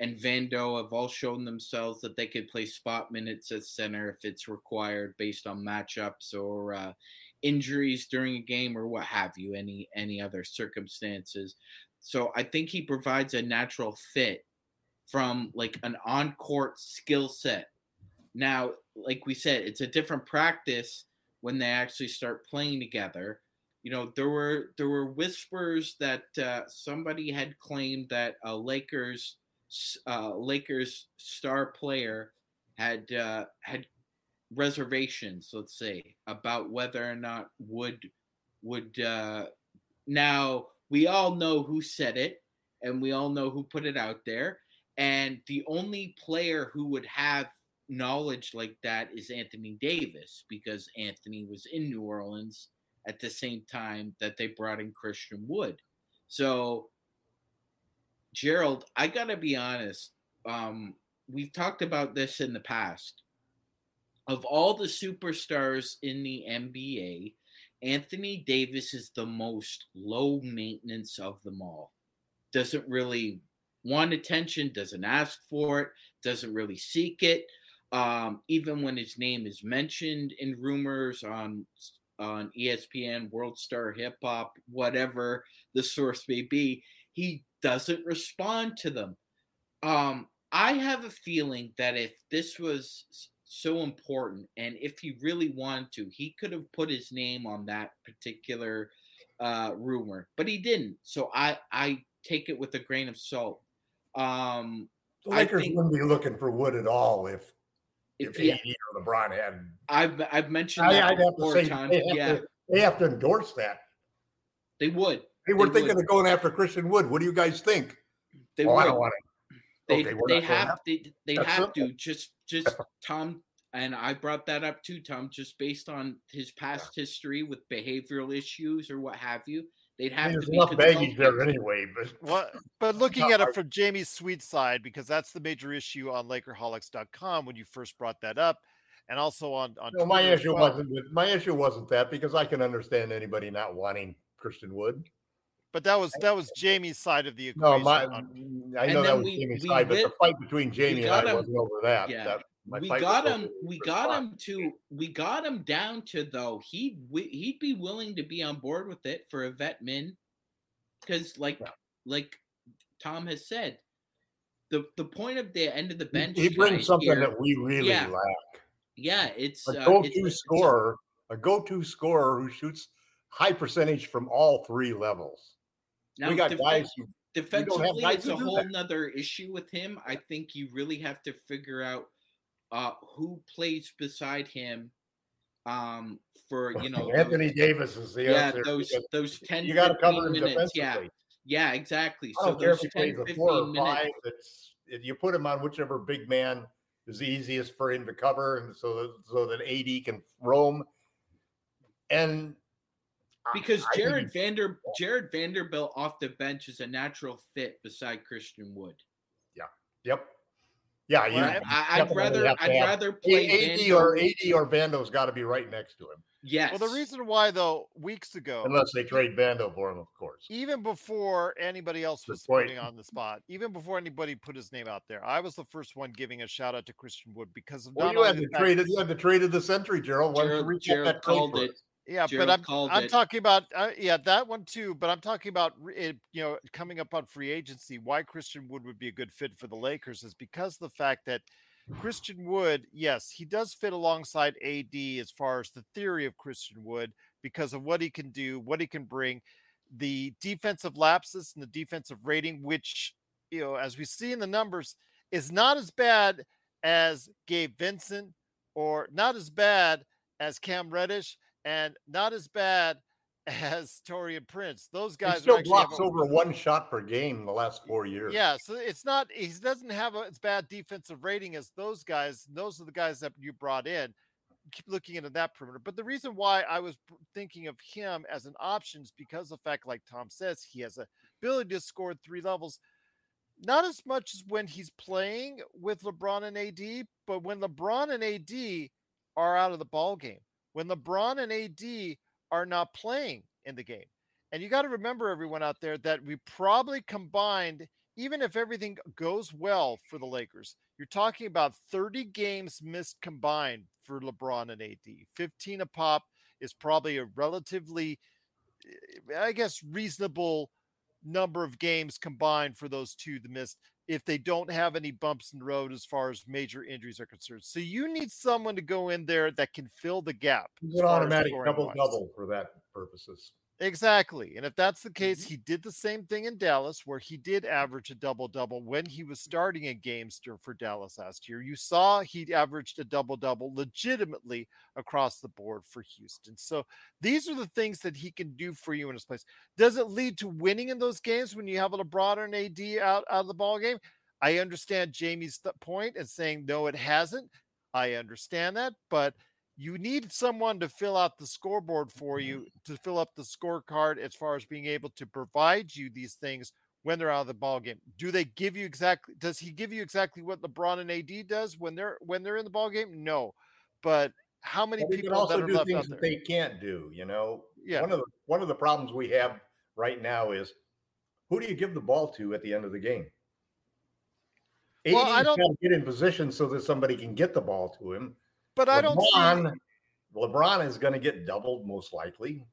and Vando have all shown themselves that they could play spot minutes at center if it's required based on matchups or uh, injuries during a game or what have you, any any other circumstances. So I think he provides a natural fit from like an on-court skill set. Now, like we said, it's a different practice when they actually start playing together. You know, there were there were whispers that uh, somebody had claimed that a Lakers uh, Lakers star player had uh, had reservations, let's say, about whether or not would would uh, now we all know who said it and we all know who put it out there and the only player who would have knowledge like that is Anthony Davis because Anthony was in New Orleans at the same time that they brought in Christian Wood. So Gerald, I got to be honest, um we've talked about this in the past. Of all the superstars in the NBA, Anthony Davis is the most low maintenance of them all. Doesn't really want attention, doesn't ask for it, doesn't really seek it. Um, even when his name is mentioned in rumors on on ESPN, World Star Hip Hop, whatever the source may be, he doesn't respond to them. Um, I have a feeling that if this was so important and if he really wanted to, he could have put his name on that particular uh, rumor, but he didn't. So I I take it with a grain of salt. Um, The I Lakers think- wouldn't be looking for Wood at all if if if he, AD or LeBron had. I've I've mentioned I, that I'd have to before, say Tom. they have, Yeah, to, they have to endorse that. they would. They were They thinking would. of going after Christian Wood. What do you guys think? They oh, would. I don't want to. They Okay, we're they not have up. they they That's have to just just Tom and I brought that up too, Tom, just based on his past history with behavioral issues or what have you. They'd I have mean, to there's be enough baggage there anyway. But What? But looking at it from Jamie's sweet side, because that's the major issue on Lakerholics.com when you first brought that up, and also on on no, my issue well. wasn't my issue wasn't that because I can understand anybody not wanting Christian Wood. But that was that was Jamie's side of the equation. No, my on- I And know that was we- Jamie's we side, but the fight between Jamie and I him- wasn't over that. Yeah. That- we got him. We got spot. him to. We got him down to though. He'd he'd be willing to be on board with it for a vet min, because like Yeah. like Tom has said, the the point of the end of the bench. He, he brings something here- that we really Yeah. lack. yeah, it's A uh, go-to it's- it's a- scorer, a go-to scorer who shoots high percentage from all three levels. Now, we got defen- guys who defensively guys it's a whole that. nother issue with him i think you really have to figure out uh who plays beside him um for you know Anthony those, Davis is the yeah answer. those those 10 you got to cover him minutes yeah defensively. yeah exactly I so care if he plays a four or five. If you put him on whichever big man is the easiest for him to cover, and so that so that AD can roam. And Uh, because I think Jarred Vander Jarred Vanderbilt off the bench is a natural fit beside Christian Wood. Yeah. Yep. Yeah, you. Well, I, I'd rather I'd have- rather play A- AD Vando- or AD or Vando's got to be right next to him, yes. Well, the reason why though, weeks ago, unless they trade Vando for him, of course. even before anybody else was putting on the spot, even before anybody put his name out there, I was the first one giving a shout out to Christian Wood because of Well, not you had the the fact- trade. You had the trade of the century, Gerald. Why don't you Gerald- reach Gerald that trade called for it. Yeah, Gerald but I'm called I'm it. talking about uh, yeah that one too. But I'm talking about it, you know coming up on free agency. Why Christian Wood would be a good fit for the Lakers is because the fact that Christian Wood, yes, he does fit alongside AD as far as the theory of Christian Wood because of what he can do, what he can bring, the defensive lapses and the defensive rating, which you know as we see in the numbers is not as bad as Gabe Vincent or not as bad as Cam Reddish and not as bad as Taurean Prince. Those guys are still blocks a- over one shot per game the last four years. yeah, so it's not he doesn't have a, as bad defensive rating as those guys. Those are the guys that you brought in. Keep looking into that perimeter. But the reason why I was thinking of him as an option is because of the fact, like Tom says, he has a ability to score three levels. Not as much as when he's playing with LeBron and AD, but when LeBron and AD are out of the ball game, when LeBron and AD are not playing in the game. And you got to remember, everyone out there, that we probably combined, even if everything goes well for the Lakers, you're talking about 30 games missed combined for LeBron and AD. 15 a pop is probably a relatively, eh, I guess, reasonable number of games combined for those two to miss if they don't have any bumps in the road as far as major injuries are concerned. So you need someone to go in there that can fill the gap. He's an automatic double double for that purposes. Exactly. And if that's the case, mm-hmm. he did the same thing in Dallas, where he did average a double double when he was starting in games for Dallas last year. You saw he averaged a double double legitimately across the board for Houston. So these are the things that he can do for you in his place. Does it lead to winning in those games when you have a LeBron and AD out, out of the ball game? I understand Jamie's point and saying no, it hasn't. I understand that, but you need someone to fill out the scoreboard for mm-hmm. you to fill up the scorecard as far as being able to provide you these things when they're out of the ball game. Do they give you exactly does he give you exactly what LeBron and AD does when they're when they're in the ball game? No. But how many But people that also are do things that they can't do. You know, Yeah. One of the one of the problems we have right now is who do you give the ball to at the end of the game? Well, I don't get in position so that somebody can get the ball to him. But I don't see LeBron, LeBron is going to get doubled most likely,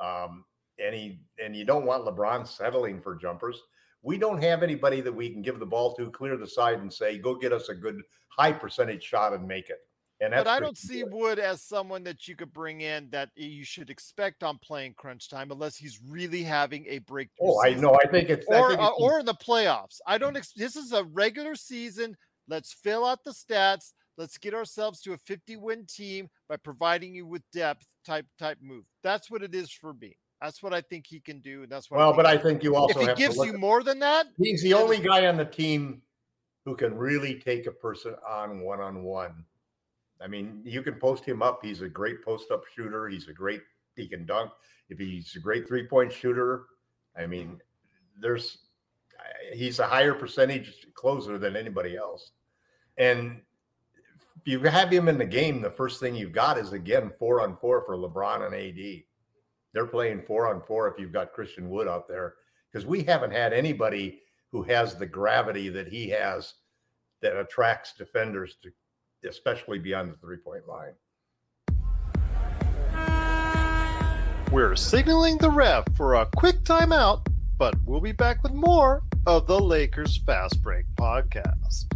um, and he and you don't want LeBron settling for jumpers. We don't have anybody that we can give the ball to, clear the side, and say, "Go get us a good high percentage shot and make it." And that's but I don't see good. Wood as someone that you could bring in that you should expect on playing crunch time unless he's really having a breakthrough. Oh, I know. I think it's or think uh, it's- or in the playoffs. I don't. Ex- this is a regular season. Let's fill out the stats. Let's get ourselves to a 50 win team by providing you with depth type type move. That's what it is for me. That's what I think he can do, and that's what. well, I but think I think you also if he gives you more than that, He's the only guy on the team who can really take a person on one on one. I mean, you can post him up. He's a great post up shooter. He's a great, he can dunk. If he's a great three point shooter, I mean, there's, he's a higher percentage closer than anybody else. And you have him in the game, the first thing you've got is again four on four for LeBron and AD. They're playing four on four if you've got Christian Wood out there because we haven't had anybody who has the gravity that he has that attracts defenders to especially beyond the three point line. we're signaling the ref for a quick timeout, but we'll be back with more of the Lakers Fast Break podcast.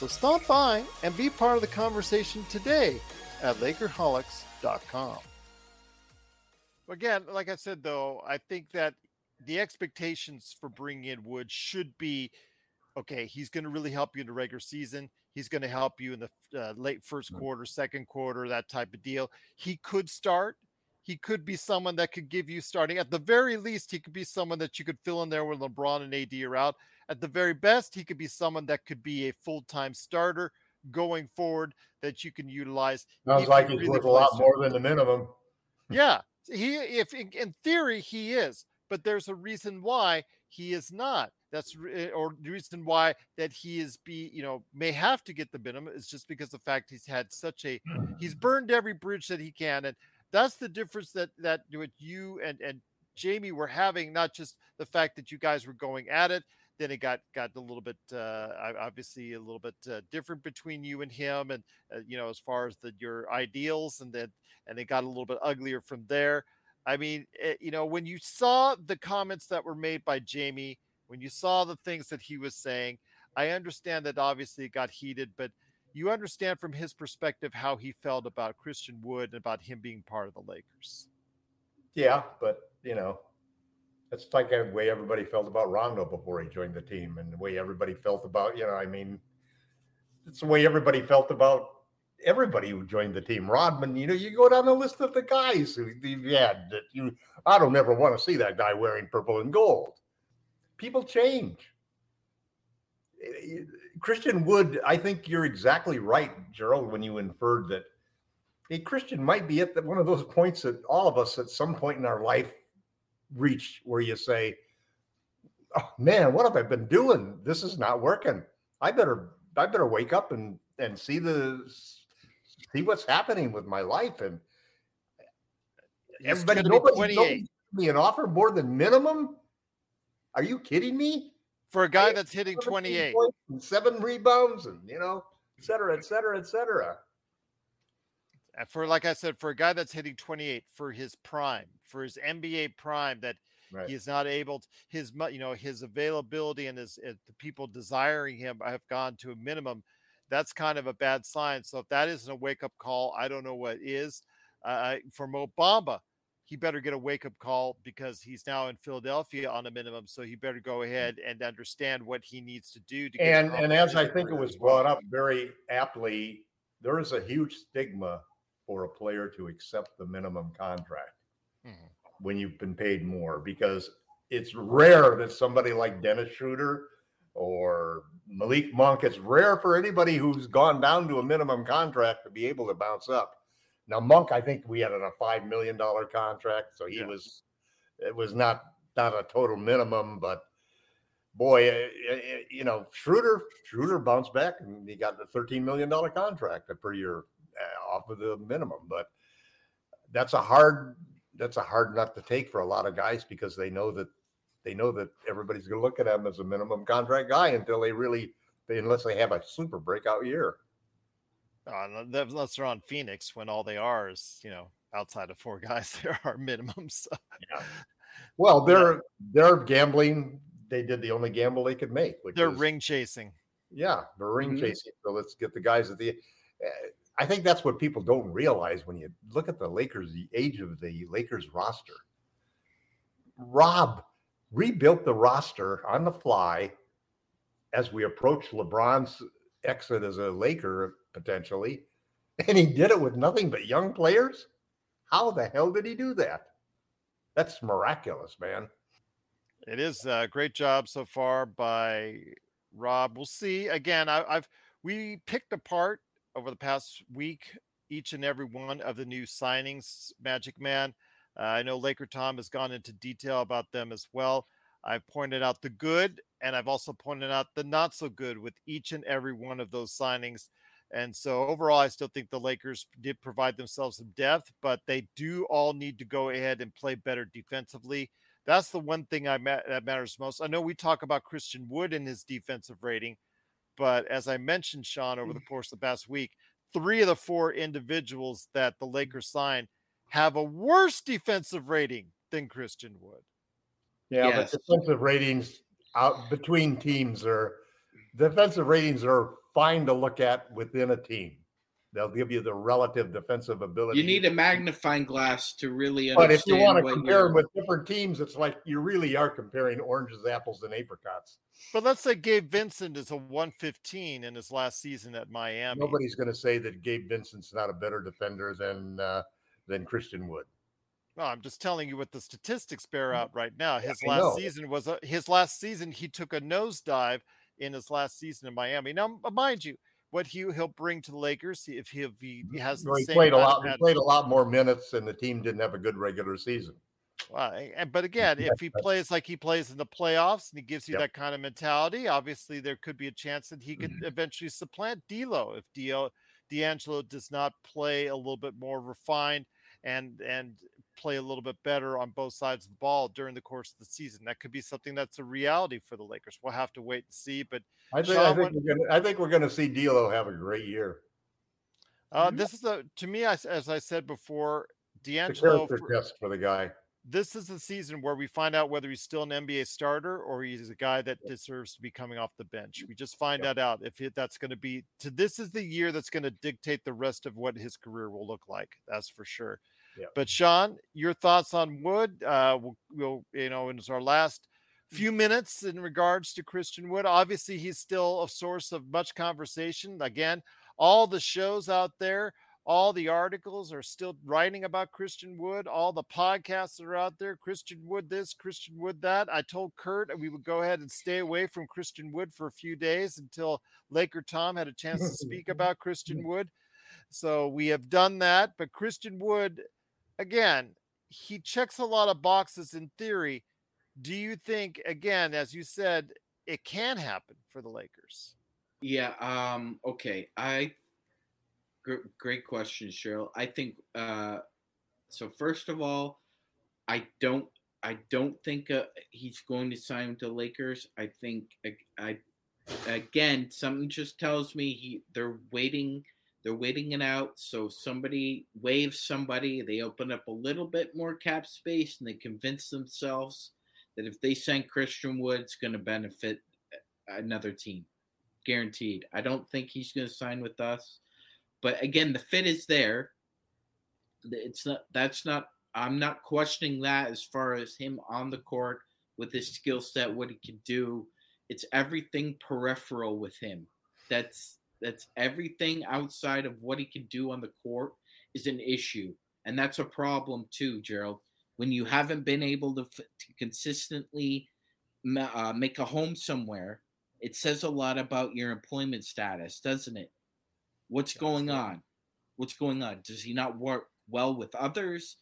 So stop by and be part of the conversation today at Lakerholics.com. Again, like I said, though, I think that the expectations for bringing in Wood should be okay, he's going to really help you in the regular season. He's going to help you in the uh, late first quarter, second quarter, that type of deal. He could start. He could be someone that could give you starting. At the very least, he could be someone that you could fill in there when LeBron and AD are out. At the very best, he could be someone that could be a full time starter going forward that you can utilize. Sounds like he's really worth a lot more than the minimum. yeah, he if in, in theory he is, but there's a reason why he is not. That's eh, or the reason why that he is be you know may have to get the minimum is just because the fact he's had such a he's burned every bridge that he can, and that's the difference that that what you and and Jamie were having. Not just the fact that you guys were going at it. Then it got got a little bit uh, obviously a little bit uh, different between you and him, and uh, you know as far as the your ideals, and then and it got a little bit uglier from there. I mean, it, you know, when you saw the comments that were made by Jamie, when you saw the things that he was saying, I understand that obviously it got heated, but you understand from his perspective how he felt about Christian Wood and about him being part of the Lakers. Yeah, but you know, it's like the way everybody felt about Rondo before he joined the team, and the way everybody felt about you know, I mean, it's the way everybody felt about everybody who joined the team. Rodman, you know, you go down the list of the guys who you had that you. I don't ever want to see that guy wearing purple and gold. People change. Eh, eh, Christian Wood, I think you're exactly right, Gerald, when you inferred that a Christian might be at the, one of those points that all of us at some point in our life reach where you say, oh, man, what have I been doing? This is not working. I better I better wake up and and see the see what's happening with my life. And everybody nobody me an offer more than minimum. Are you kidding me? For a guy that's hitting 28 and seven rebounds and you know, et cetera, et cetera, et cetera. For like I said, for a guy that's hitting 28 for his prime, for his NBA prime, that right. he's not able to, his you know his availability and his uh, the people desiring him have gone to a minimum. That's kind of a bad sign. So if that isn't a wake up call, I don't know what is. Uh, for Mo Bamba, he better get a wake up call because he's now in Philadelphia on a minimum. So he better go mm. ahead and understand what he needs to do to and and as I think it was brought up very aptly, there is a huge stigma for a player to accept the minimum contract mm-hmm. when you've been paid more because it's rare that somebody like Dennis Schroeder or Malik Monk, it's rare for anybody who's gone down to a minimum contract to be able to bounce up. Now Monk, I think we had a five million dollar contract, so he yeah. was it was not not a total minimum, but boy, eh, eh, eh, you know Schroeder Schroeder bounced back and he got the thirteen million dollar contract per year off of the minimum. But that's a hard that's a hard nut to take for a lot of guys because they know that they know that everybody's going to look at them as a minimum contract guy until they really they, unless they have a super breakout year. Uh, unless they're on Phoenix, when all they are is you know outside of four guys, there are minimums. yeah. Well, they're yeah. they're gambling. They did the only gamble they could make. they're is, ring chasing. Yeah, they're ring mm-hmm. chasing. So let's get the guys at the. Uh, I think that's what people don't realize when you look at the Lakers, the age of the Lakers roster. Rob rebuilt the roster on the fly as we approach LeBron's exit as a Laker potentially, and he did it with nothing but young players. How the hell did he do that? That's miraculous, man. It is a great job so far by Rob. We'll see. Again, I, I've we picked apart over the past week each and every one of the new signings. Magic Man. Uh, I know Laker Tom has gone into detail about them as well. I've pointed out the good, and I've also pointed out the not so good with each and every one of those signings. And so overall, I still think the Lakers did provide themselves some depth, but they do all need to go ahead and play better defensively. That's the one thing I ma- that matters most. I know we talk about Christian Wood and his defensive rating, but as I mentioned, Sean, over the mm. course of the past week, three of the four individuals that the Lakers signed have a worse defensive rating than Christian Wood. Yeah, yes. but defensive ratings out between teams are defensive ratings are fine to look at within a team. They'll give you the relative defensive ability. You need a magnifying glass to really understand. But if you want to compare them with different teams, it's like you really are comparing oranges, apples, and apricots. But let's say Gabe Vincent is a 115 in his last season at Miami. Nobody's going to say that Gabe Vincent's not a better defender than uh, than Christian Wood. No, I'm just telling you what the statistics bear mm. out right now. His yeah, last season was a, his last season. He took a nosedive in his last season in Miami. Now, mind you, what he he'll bring to the Lakers if he, if he has he played a lot he played a lot more minutes and the team didn't have a good regular season. Well, and but again, if he plays like he plays in the playoffs and he gives you yep. that kind of mentality, obviously there could be a chance that he could mm-hmm. eventually supplant D'Lo if D'Lo, D'Angelo does not play a little bit more refined and and play a little bit better on both sides of the ball during the course of the season. That could be something that's a reality for the Lakers. We'll have to wait and see. But I think, I think, we're, gonna, I think we're gonna see D'Lo have a great year. Uh, mm-hmm. This is a to me, as, as I said before, D'Angelo for, test for the guy. This is the season where we find out whether he's still an NBA starter or he's a guy that deserves to be coming off the bench. We just find that out if it, that's going to be. To this is the year that's going to dictate the rest of what his career will look like. That's for sure. Yeah. But Sean, your thoughts on Wood? Uh, we'll, we'll you know, it's our last few minutes in regards to Christian Wood. Obviously, he's still a source of much conversation. Again, all the shows out there, all the articles are still writing about Christian Wood, all the podcasts that are out there, Christian Wood this, Christian Wood that. I told Kurt we would go ahead and stay away from Christian Wood for a few days until Laker Tom had a chance to speak about Christian Wood. So we have done that. But Christian Wood, again, he checks a lot of boxes in theory. Do you think, again, as you said, it can happen for the Lakers? Yeah. Um, okay. I gr- great question, Cheryl. I think uh, so. First of all, I don't. I don't think uh, he's going to sign with the Lakers. I think I, I again something just tells me he they're waiting. They're waiting it out. So somebody waives somebody. They open up a little bit more cap space, and they convince themselves that if they send Christian Wood, it's going to benefit uh, another team guaranteed. I don't think he's going to sign with us. But again, the fit is there. It's not. That's not. I'm not questioning that as far as him on the court with his skill set, what he can do. It's everything peripheral with him. That's that's everything outside of what he can do on the court is an issue, and that's a problem too, Gerald. When you haven't been able to, to consistently uh, make a home somewhere, it says a lot about your employment status, doesn't it? What's going on? What's going on? Does he not work well with others?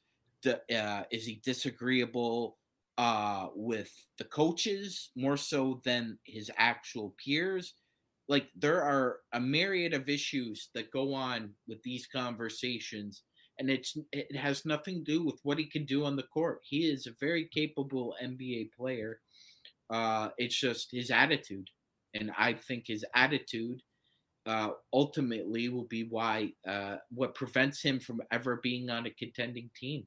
uh, is he disagreeable uh, with the coaches more so than his actual peers? Like there are a myriad of issues that go on with these conversations, and it's it has nothing to do with what he can do on the court. He is a very capable NBA player. Uh, it's just his attitude and I think his attitude uh, ultimately will be why uh, what prevents him from ever being on a contending team.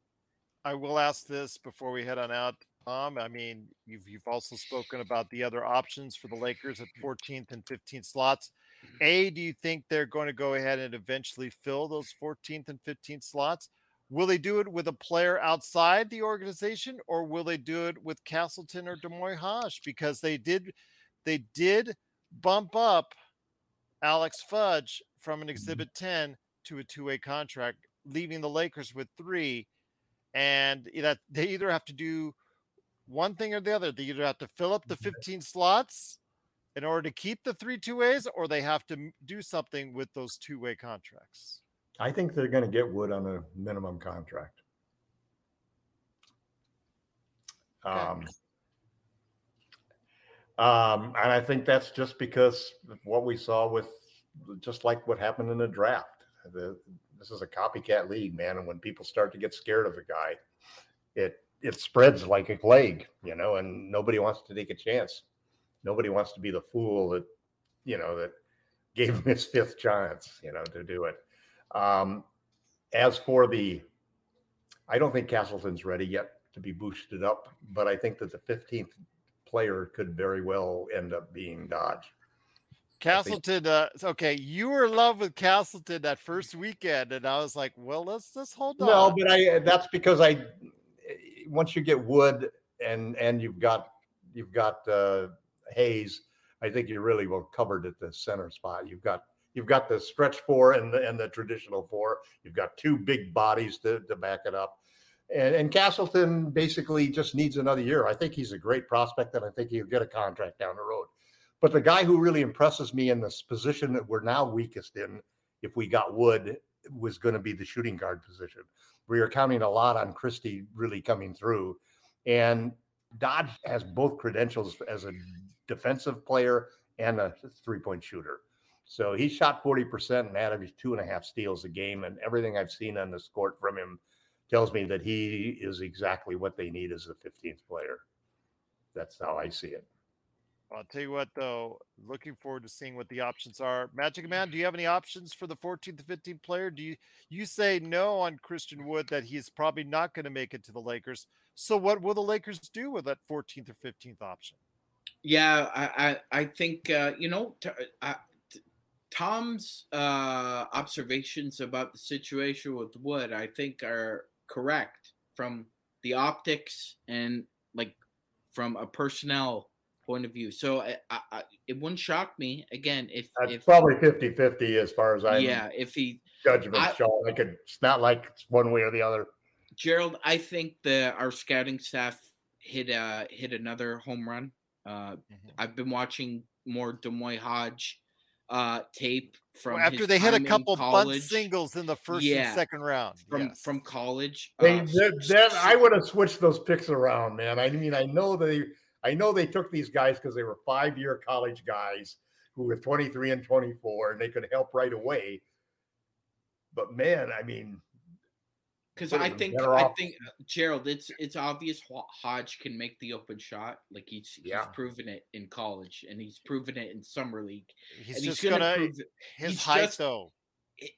I will ask this before we head on out, Tom. I mean, you've you've also spoken about the other options for the Lakers at 14th and 15th slots. A, do you think they're going to go ahead and eventually fill those 14th and 15th slots? Will they do it with a player outside the organization, or will they do it with Castleton or D'Moi Hodge? Because they did they did bump up Alex Fudge from an mm-hmm. Exhibit 10 to a two way contract, leaving the Lakers with three. And that they either have to do one thing or the other. They either have to fill up the mm-hmm. 15 slots in order to keep the three two ways, or they have to do something with those two way contracts. I think they're going to get Wood on a minimum contract. Okay. Um, um, and I think that's just because what we saw with just like what happened in the draft. The, this is a copycat league, man. And when people start to get scared of a guy, it it spreads like a plague, you know, and nobody wants to take a chance. Nobody wants to be the fool that, you know, that gave him his fifth chance, you know, to do it. Um, as for the, I don't think Castleton's ready yet to be boosted up, but I think that the 15th player could very well end up being Hodge. Castleton, uh, okay, you were in love with Castleton that first weekend, and I was like, well, let's let's hold on. No, but I that's because I once you get Wood and and you've got you've got uh, Hayes, I think you're really well covered at the center spot. You've got you've got the stretch four and the and the traditional four. You've got two big bodies to to back it up. And, and Castleton basically just needs another year. I think he's a great prospect, and I think he'll get a contract down the road. But the guy who really impresses me in this position that we're now weakest in, if we got Wood, was going to be the shooting guard position. We are counting a lot on Christie really coming through. And Hodge has both credentials as a defensive player and a three point shooter. So he shot 40% and added two and a half steals a game. And everything I've seen on this court from him tells me that he is exactly what they need as the 15th player. That's how I see it. I'll tell you what, though, looking forward to seeing what the options are. Magic Man, do you have any options for the 14th to 15th player? Do you you say no on Christian Wood that he's probably not going to make it to the Lakers? So what will the Lakers do with that 14th or 15th option? Yeah, I I, I think uh, you know t- uh, Tom's uh, observations about the situation with Wood, I think, are correct from the optics and like from a personnel point of view. So I, I, I, it wouldn't shock me again if That's if probably 50 50 as far as I yeah if he judgment, I- Sean. I could, it's not like it's one way or the other. Gerald, I think the our scouting staff hit uh hit another home run. Uh, I've been watching more D'Moi Hodge uh tape from Well, after his they hit a couple bunt singles in the first Yeah. and second round. from yes. from college. They, uh, that, that- I would have switched those picks around, man. I mean, I know they, I know they took these guys because they were five-year college guys who were 23 and 24, and they could help right away. But man, I mean, because I think I think uh, Gerald, it's it's obvious Hodge can make the open shot. Like he's Yeah. he's proven it in college, and he's proven it in summer league. he's and just he's gonna, gonna, his he's height just- though.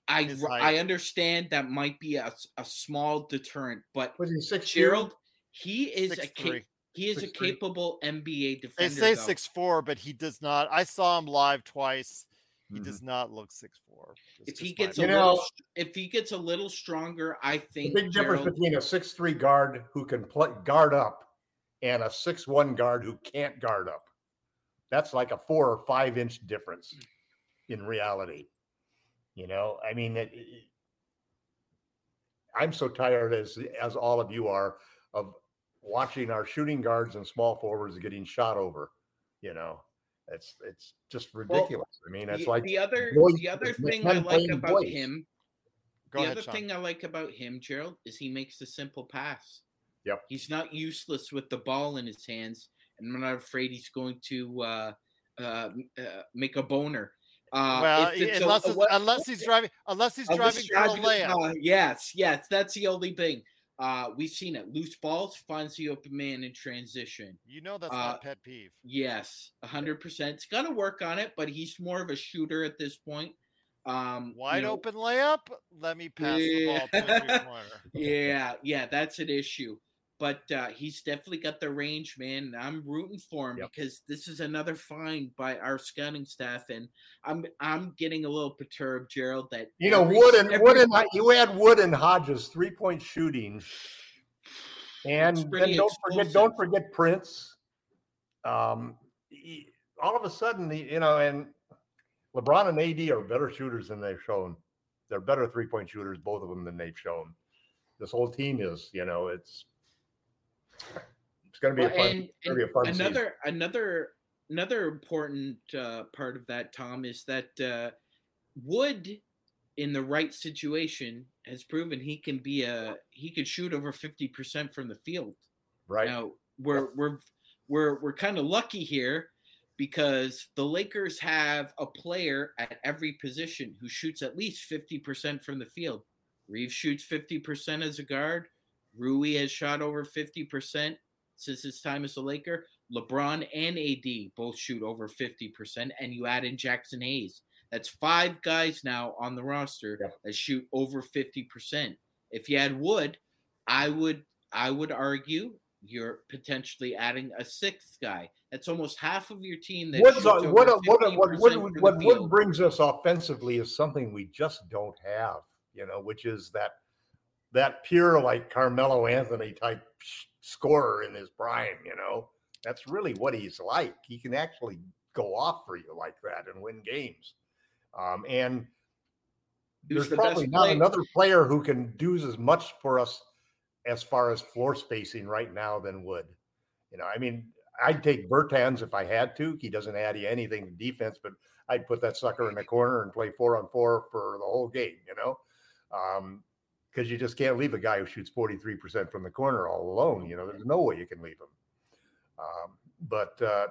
I his I understand that might be a, a small deterrent, but was he six? Gerald, he is a Six ca- three. He is a 6'3". capable NBA defender. They defender. say though. six four, but he does not. I saw him live twice. He does mm-hmm. not look six four. If he gets You a know- little, if he gets a little stronger, I The think big difference Gerald- between a six-three guard who can play guard up and a six-one guard who can't guard up. That's like a four or five-inch difference in reality. You know, I mean, it, it- I'm so tired as as all of you are of watching our shooting guards and small forwards getting shot over. You know, it's it's just ridiculous. I mean, it's the, like the other boys- the other thing I like about boys. him Go the ahead, other Sean. thing I like about him, Gerald, is he makes the simple pass. Yep. He's not useless with the ball in his hands, and I'm not afraid he's going to uh, uh, uh, make a boner. Uh, well, if it's unless a it's, what- unless he's driving, unless he's unless driving for a driving- layup. uh, yes, yes, that's the only thing. Uh, we've seen it. Loose balls finds the open man in transition. You know that's uh, pet peeve. Yes, hundred percent. It's gonna work on it, but he's more of a shooter at this point. Um, you Wide know, open layup. Let me pass the ball to the corner. yeah, yeah, that's an issue. But uh, he's definitely got the range, man. and I'm rooting for him Yep. because this is another find by our scouting staff, and I'm I'm getting a little perturbed, Gerald. That You know, every- Wood and every- Wood and you had Wood and Hodges three point shooting, and then don't forget don't forget Prince. Um, he- all of a sudden, the- you know, and LeBron and AD are better shooters than they've shown. They're better three point shooters, both of them, than they've shown. This whole team is, you know, it's it's going to be a fun. and, gonna be a and fun season. another another another important uh, part of that, Tom, is that uh, Wood, in the right situation, has proven he can be a he could shoot over fifty percent from the field. right? Now we're we're we're we're kind of lucky here because the Lakers have a player at every position who shoots at least 50% from the field. Reeves shoots 50% as a guard. Rui has shot over 50% since his time as a Laker. LeBron and AD both shoot over 50%. And you add in Jaxson Hayes. That's five guys now on the roster Yep. that shoot over 50%. If you add Wood, I would I would argue you're potentially adding a sixth guy. That's almost half of your team that Wood's, shoots over what, what, what, 50% what, from what, the what Wood brings us offensively is something we just don't have, you know, which is that that pure like Carmelo Anthony type scorer in his prime, you know. That's really what he's like. He can actually go off for you like that and win games. Um, and there's the probably not player? another player who can do as much for us as far as floor spacing right now than Wood. You know, I mean, I'd take Bertans if I had to. He doesn't add you anything to defense, but I'd put that sucker in the corner and play four on four for the whole game, you know? Um, because you just can't leave a guy who shoots 43% from the corner all alone. You know, there's no way you can leave him. Um, but uh,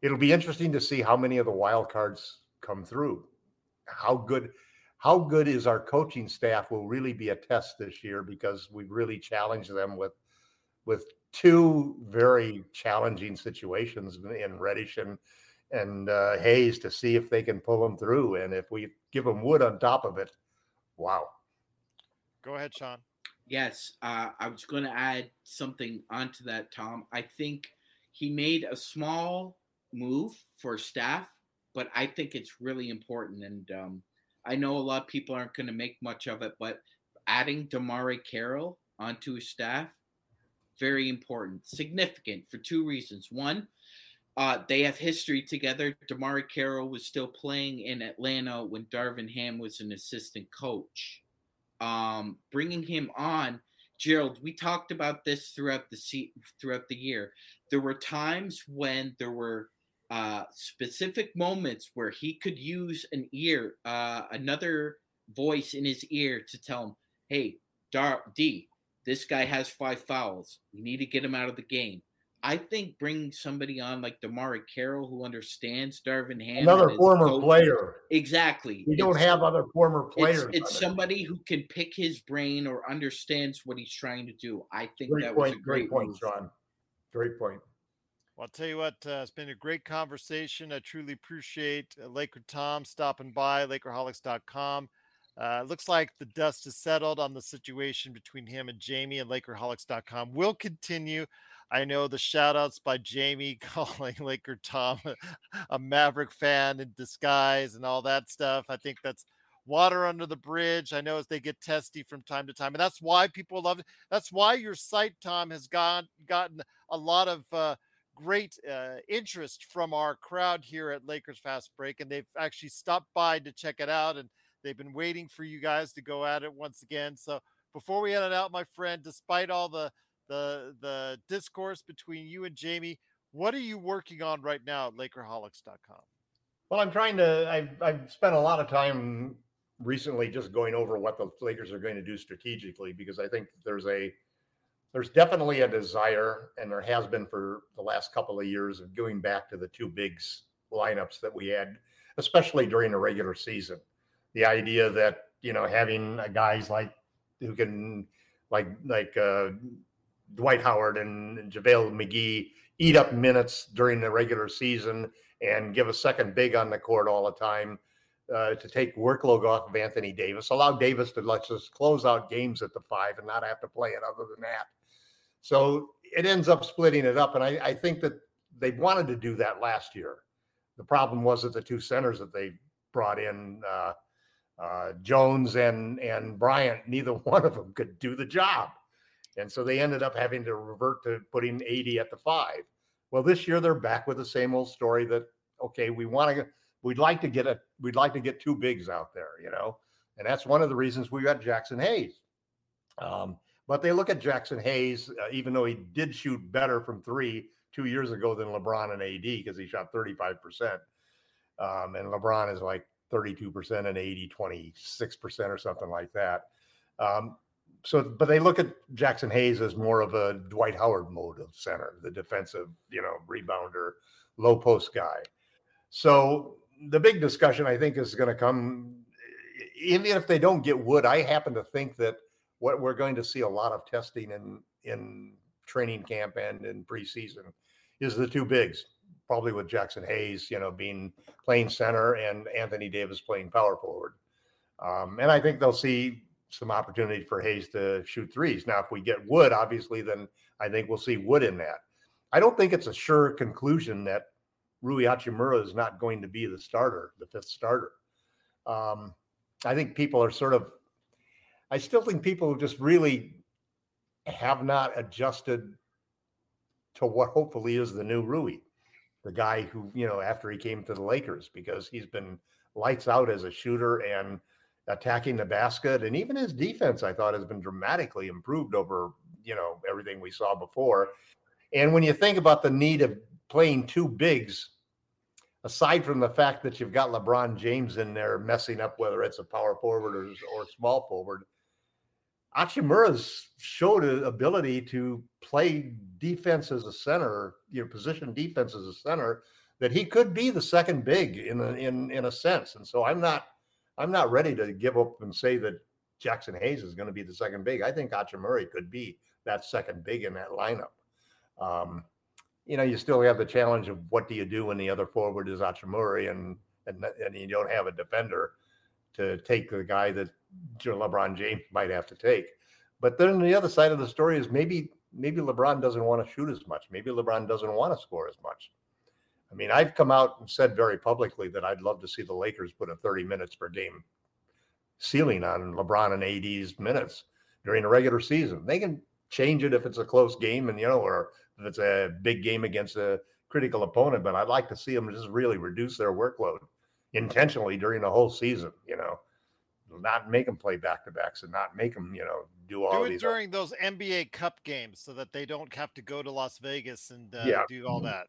it'll be interesting to see how many of the wild cards come through. How good, how good is our coaching staff will really be a test this year because we really challenged them with with two very challenging situations in Reddish and and uh, Hayes to see if they can pull them through. And if we give them wood on top of it, wow. Go ahead, Sean. Yes, uh, I was going to add something onto that, Tom. I think he made a small move for staff, but I think it's really important. And um, I know a lot of people aren't going to make much of it, but adding DeMarre Carroll onto his staff, very important, significant for two reasons. One, uh, they have history together. DeMarre Carroll was still playing in Atlanta when Darvin Ham was an assistant coach. Um, bringing him on, Gerald, we talked about this throughout the se- throughout the year. There were times when there were uh, specific moments where he could use an ear, uh, another voice in his ear to tell him, "Hey, Dar- D, this guy has five fouls. You need to get him out of the game." I think bring somebody on like DeMarre Carroll who understands Darvin Ham, another former player, exactly. We don't have other former players. It's, it's somebody who can pick his brain or understands what he's trying to do. I think great that point, was a great, great point, move. Sean. Great point. Well, I'll tell you what, uh, it's been a great conversation. I truly appreciate uh, Laker Tom stopping by, Lakerholics.com. Uh, looks like the dust is settled on the situation between him and Jamie, and Lakerholics.com will continue. I know the shout outs by Jamie calling Laker Tom a Maverick fan in disguise and all that stuff. I think that's water under the bridge. I know as they get testy from time to time, and that's why people love it. That's why your site, Tom, has gone gotten a lot of uh, great uh, interest from our crowd here at Lakers Fast Break, and they've actually stopped by to check it out, and they've been waiting for you guys to go at it once again. So before we head it out, my friend, despite all the the the discourse between you and Jamie, what are you working on right now at Lakerholics.com? Well, I'm trying to. I've I've spent a lot of time recently just going over what the Lakers are going to do strategically because I think there's a there's definitely a desire, and there has been for the last couple of years, of going back to the two bigs lineups that we had, especially during the regular season. The idea that you know having guys like who can like like uh, Dwight Howard and, JaVale McGee eat up minutes during the regular season and give a second big on the court all the time uh, to take workload off of Anthony Davis. Allow Davis to let's close out games at the five and not have to play it other than that. So it ends up splitting it up. And I, I think that they wanted to do that last year. The problem was that the two centers that they brought in, uh, uh, Jones and and Bryant, neither one of them could do the job. And so they ended up having to revert to putting AD at the five. Well, this year they're back with the same old story that okay, we want to we'd like to get a we'd like to get two bigs out there, you know, and that's one of the reasons we got Jaxson Hayes. Um, but they look at Jaxson Hayes, uh, even though he did shoot better from three two years ago than LeBron and AD because he shot 35%. Um, and LeBron is like 32% and AD, 26% or something like that. Um, so, but they look at Jaxson Hayes as more of a Dwight Howard mode of center, the defensive, you know, rebounder, low post guy. So the big discussion I think is going to come, even if they don't get Wood. I happen to think that what we're going to see a lot of testing in in training camp and in preseason is the two bigs, probably with Jaxson Hayes, you know, being playing center and Anthony Davis playing power forward. Um, and I think they'll see some opportunity for Hayes to shoot threes. Now, if we get Wood, obviously, then I think we'll see Wood in that. I don't think it's a sure conclusion that Rui Hachimura is not going to be the starter, the fifth starter. Um, I think people are sort of, I still think people just really have not adjusted to what hopefully is the new Rui, the guy who, you know, after he came to the Lakers, because he's been lights out as a shooter and attacking the basket. And even his defense, I thought, has been dramatically improved over, you know, everything we saw before. And when you think about the need of playing two bigs, aside from the fact that you've got LeBron James in there messing up whether it's a power forward or, or small forward, Hachimura's showed an ability to play defense as a center, you know, position defense as a center, that he could be the second big in in in a sense. And so I'm not I'm not ready to give up and say that Jaxson Hayes is going to be the second big. I think Murray could be that second big in that lineup. Um, you know, you still have the challenge of what do you do when the other forward is Murray and and and you don't have a defender to take the guy that LeBron James might have to take. But then the other side of the story is maybe maybe LeBron doesn't want to shoot as much. Maybe LeBron doesn't want to score as much. I mean, I've come out and said very publicly that I'd love to see the Lakers put a 30 minutes per game ceiling on LeBron and AD's minutes during the regular season. They can change it if it's a close game and you know, or if it's a big game against a critical opponent. But I'd like to see them just really reduce their workload intentionally during the whole season. You know, not make them play back to backs and not make them, you know, do all do it these during those NBA Cup games so that they don't have to go to Las Vegas and uh, Yeah. do all that.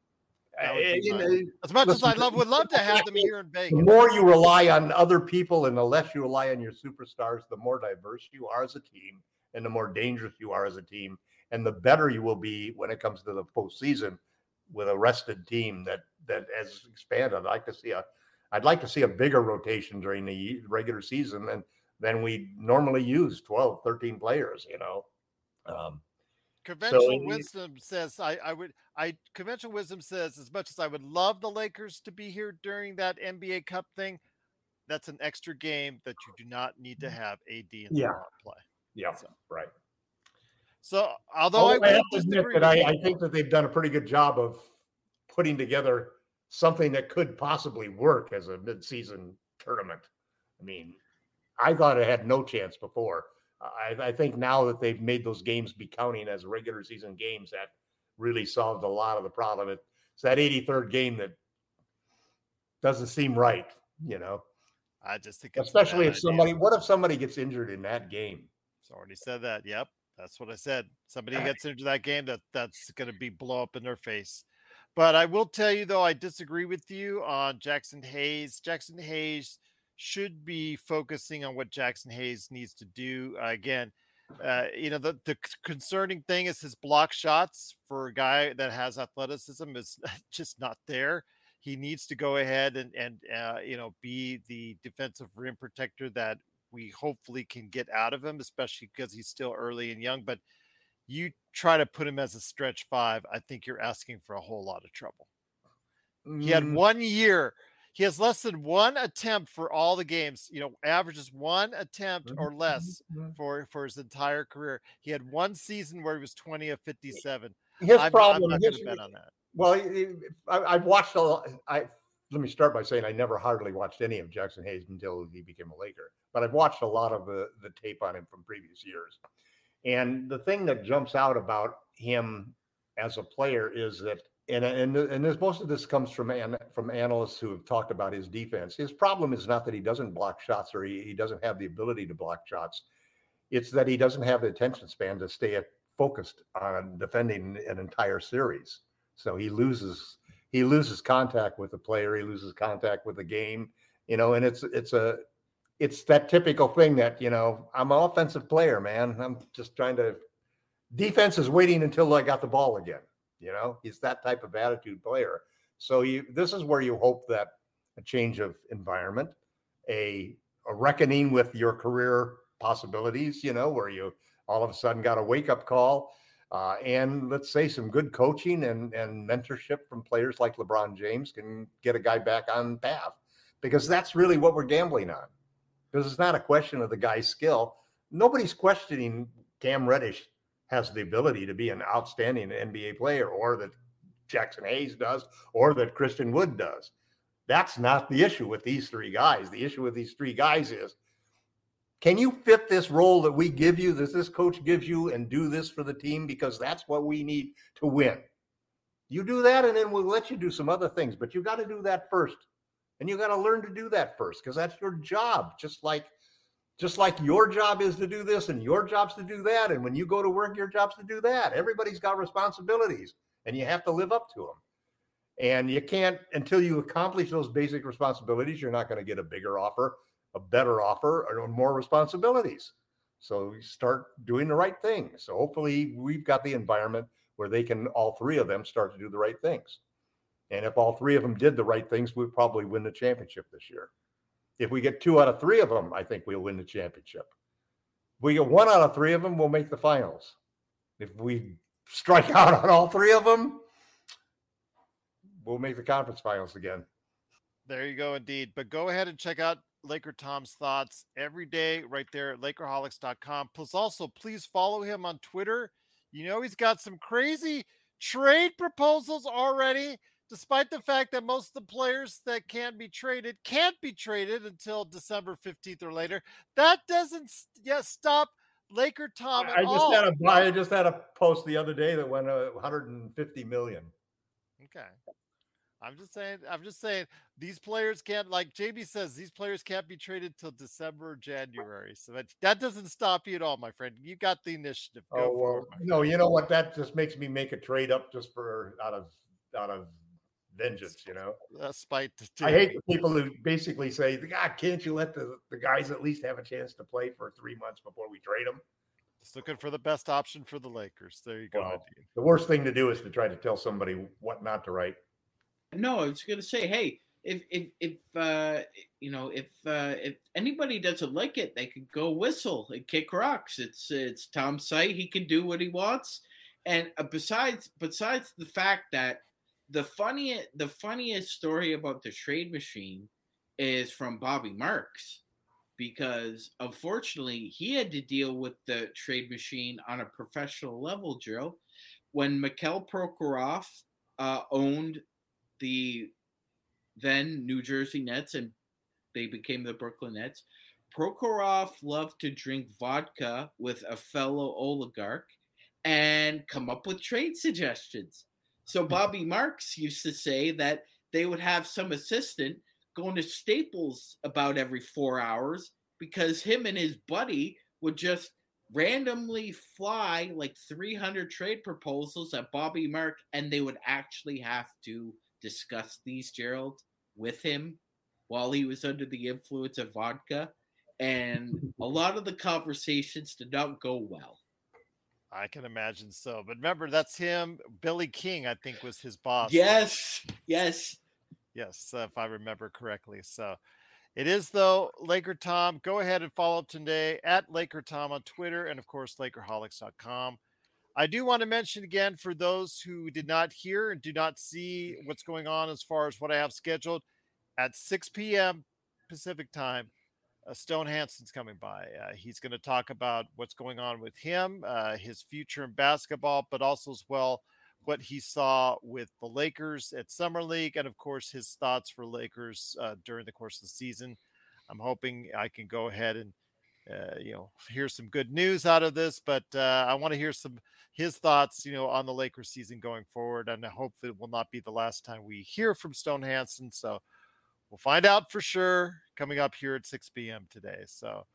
Uh, That would be you know, As much as I love would love to have them here in Vegas. the more you rely on other people and the less you rely on your superstars, the more diverse you are as a team and the more dangerous you are as a team. And the better you will be when it comes to the postseason with a rested team that that has expanded. I'd like to see a I'd like to see a bigger rotation during the regular season than than we normally use 12, 13 players, you know. Um, Conventional it- wisdom says I, I would I conventional wisdom says as much as I would love the Lakers to be here during that NBA Cup thing, that's an extra game that you do not need to mm. have AD and Yeah. LeBron play. yeah, So- right. So although oh, I, Although I, have admit that I, I think that they've done a pretty good job of putting together something that could possibly work as a midseason tournament. I mean, I thought it had no chance before. I, I think now that they've made those games be counting as regular season games, that really solved a lot of the problem. It's that 83rd game that doesn't seem right, you know, I just think especially if idea. somebody, what if somebody gets injured in that game? It's already said that. Yep, that's what I said. Somebody gets into that game that that's going to be blow up in their face. But I will tell you though, I disagree with you on Jaxson Hayes. Jaxson Hayes should be focusing on what Jaxson Hayes needs to do. Uh, again, uh, you know the the concerning thing is his block shots for a guy that has athleticism is just not there. He needs to go ahead and and uh, you know be the defensive rim protector that we hopefully can get out of him, especially because he's still early and young. But you try to put him as a stretch five, I think you're asking for a whole lot of trouble. He had Mm, one year. He has less than one attempt for all the games. You know, averages one attempt or less for for his entire career. He had one season where he was 20 of 57. His I'm, I'm problem, not his- bet on that. Well, I, I've watched a lot. I let me start by saying I never hardly watched any of Jaxson Hayes until he became a Laker, but I've watched a lot of the the tape on him from previous years. And the thing that jumps out about him as a player is that, and and and this, most of this comes from an, from analysts who have talked about his defense. His problem is not that he doesn't block shots or he, he doesn't have the ability to block shots. It's that he doesn't have the attention span to stay focused on defending an entire series. So he loses he loses contact with the player, he loses contact with the game, you know, and it's it's a it's that typical thing that, you know, I'm an offensive player, man. I'm just trying to defense is waiting until I got the ball again. You know, he's that type of attitude player. So you this is where you hope that a change of environment, a a reckoning with your career possibilities, you know, where you all of a sudden got a wake up call uh, and let's say some good coaching and, and mentorship from players like LeBron James can get a guy back on path because that's really what we're gambling on. Because it's not a question of the guy's skill. Nobody's questioning Cam Reddish has the ability to be an outstanding NBA player or that Jaxson Hayes does or that Christian Wood does. That's not the issue with these three guys. The issue with these three guys is can you fit this role that we give you, that this coach gives you, and do this for the team? Because that's what we need to win. You do that, and then we'll let you do some other things, but you got to do that first. And you got to learn to do that first because that's your job. Just like just like your job is to do this and your job's to do that. And when you go to work, your job's to do that. Everybody's got responsibilities and you have to live up to them. And you can't until you accomplish those basic responsibilities, you're not going to get a bigger offer a better offer or more responsibilities. So start doing the right thing. So hopefully we've got the environment where they can all three of them start to do the right things. And if all three of them did the right things, we'd probably win the championship this year. If we get two out of three of them, I think we'll win the championship. If we get one out of three of them, we'll make the finals. If we strike out on all three of them, we'll make the conference finals again. There you go, indeed. But go ahead and check out Laker Tom's thoughts every day right there at Lakerholics.com. Plus, also, please follow him on Twitter. You know, he's got some crazy trade proposals already, despite the fact that most of the players that can be traded can't be traded until December 15th or later. That doesn't stop Laker Tom at I just all. had a I just had a post the other day that went uh, 150 million. Okay. I'm just saying, I'm just saying these players can't like JB says, these players can't be traded till December or January. So that that doesn't stop you at all, my friend. You got the initiative. Go Oh well, it, no, you know what? That just makes me make a trade up just for out of out of vengeance. You know, friend. Uh, spite to I hate the people who basically say, "God, can't you let the, the guys at least have a chance to play for three months before we trade them?" just looking for the best option for the Lakers. There you go. Wow. indeed. The worst thing to do is to try to tell somebody what not to write. No, I was gonna say, hey, if if if uh you know if uh if anybody doesn't like it, they could go whistle and kick rocks. It's it's Tom's site; he can do what he wants. And uh, besides besides the fact that the funniest the funniest story about the trade machine is from Bobby Marks because unfortunately he had to deal with the trade machine on a professional level, Joe. When Mikhail Prokhorov uh, owned the then New Jersey Nets and they became the Brooklyn Nets. Prokhorov loved to drink vodka with a fellow oligarch and come up with trade suggestions. So Bobby Marks used to say that they would have some assistant going to Staples about every four hours because him and his buddy would just randomly fly like 300 trade proposals at Bobby Mark and they would actually have to discuss these, Gerald, with him while he was under the influence of vodka. And a lot of the conversations did not go well. I can imagine so. But remember, that's him. Billy King, I think, was his boss. Yes, yes. Yes, if I remember correctly. So it is though Laker Tom. Go ahead and follow up today at Laker Tom on Twitter and of course Lakerholics.com. I do want to mention again for those who did not hear and do not see what's going on as far as what I have scheduled at 6 p.m. Pacific time. Uh, Stone Hansen's coming by. Uh, he's going to talk about what's going on with him, uh, his future in basketball, but also as well what he saw with the Lakers at Summer League, and of course his thoughts for Lakers uh, during the course of the season. I'm hoping I can go ahead and uh, you know hear some good news out of this, but uh, I want to hear some his thoughts, you know, on the Lakers season going forward, and I hope it will not be the last time we hear from Stone Hansen. So we'll find out for sure coming up here at 6 p.m. today. So.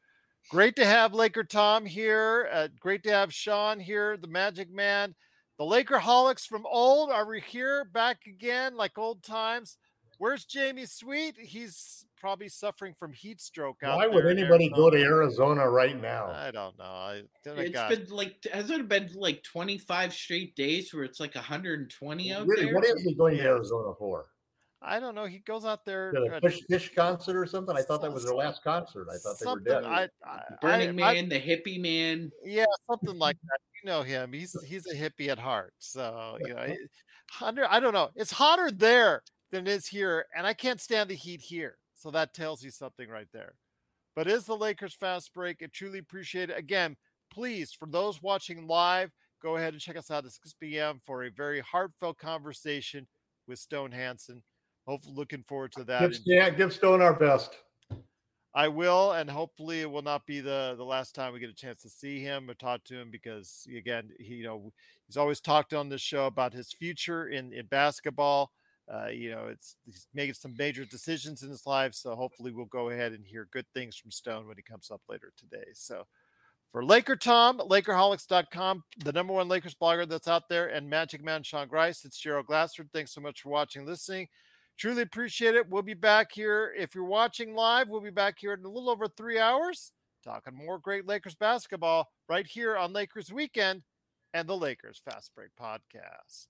Great to have Laker Tom here. Uh, great to have Sean here, the Magic Man. The Laker Holics from old are we here back again like old times? Where's Jamie Sweet? He's probably suffering from heat stroke out Why would there in anybody go to Arizona. Arizona right now? I don't know. I, then I It's got- been like hasn't it been like 25 straight days where it's like 120 out Really, there? what is he going to Arizona for? I don't know. He goes out there. Did a uh, Phish, Phish concert or something? I thought that was their last concert. I thought they were dead. I, I, Burning I- I- Man, the hippie man. yeah, something like that. You know him. He's he's a hippie at heart. So you know, it- hotter- I don't know. It's hotter there than it is here, and I can't stand the heat here. So that tells you something right there. But is the Lakers fast break? I truly appreciate it. Again, please, for those watching live, go ahead and check us out at 6 p.m. for a very heartfelt conversation with Stone Hansen. Hopefully, looking forward to that. Give, yeah, give Stone our best. I will, and hopefully it will not be the the last time we get a chance to see him or talk to him because again, he you know he's always talked on this show about his future in in basketball. Uh, you know, it's he's making some major decisions in his life, so hopefully we'll go ahead and hear good things from Stone when he comes up later today. So for Laker Tom, Lakerholics.com, the number one Lakers blogger that's out there, and Magic Man Sean Grice, it's Gerald Glassford. Thanks so much for watching and listening. Truly appreciate it. We'll be back here. If you're watching live, we'll be back here in a little over three hours talking more great Lakers basketball right here on Lakers Weekend and the Lakers Fast Break Podcast.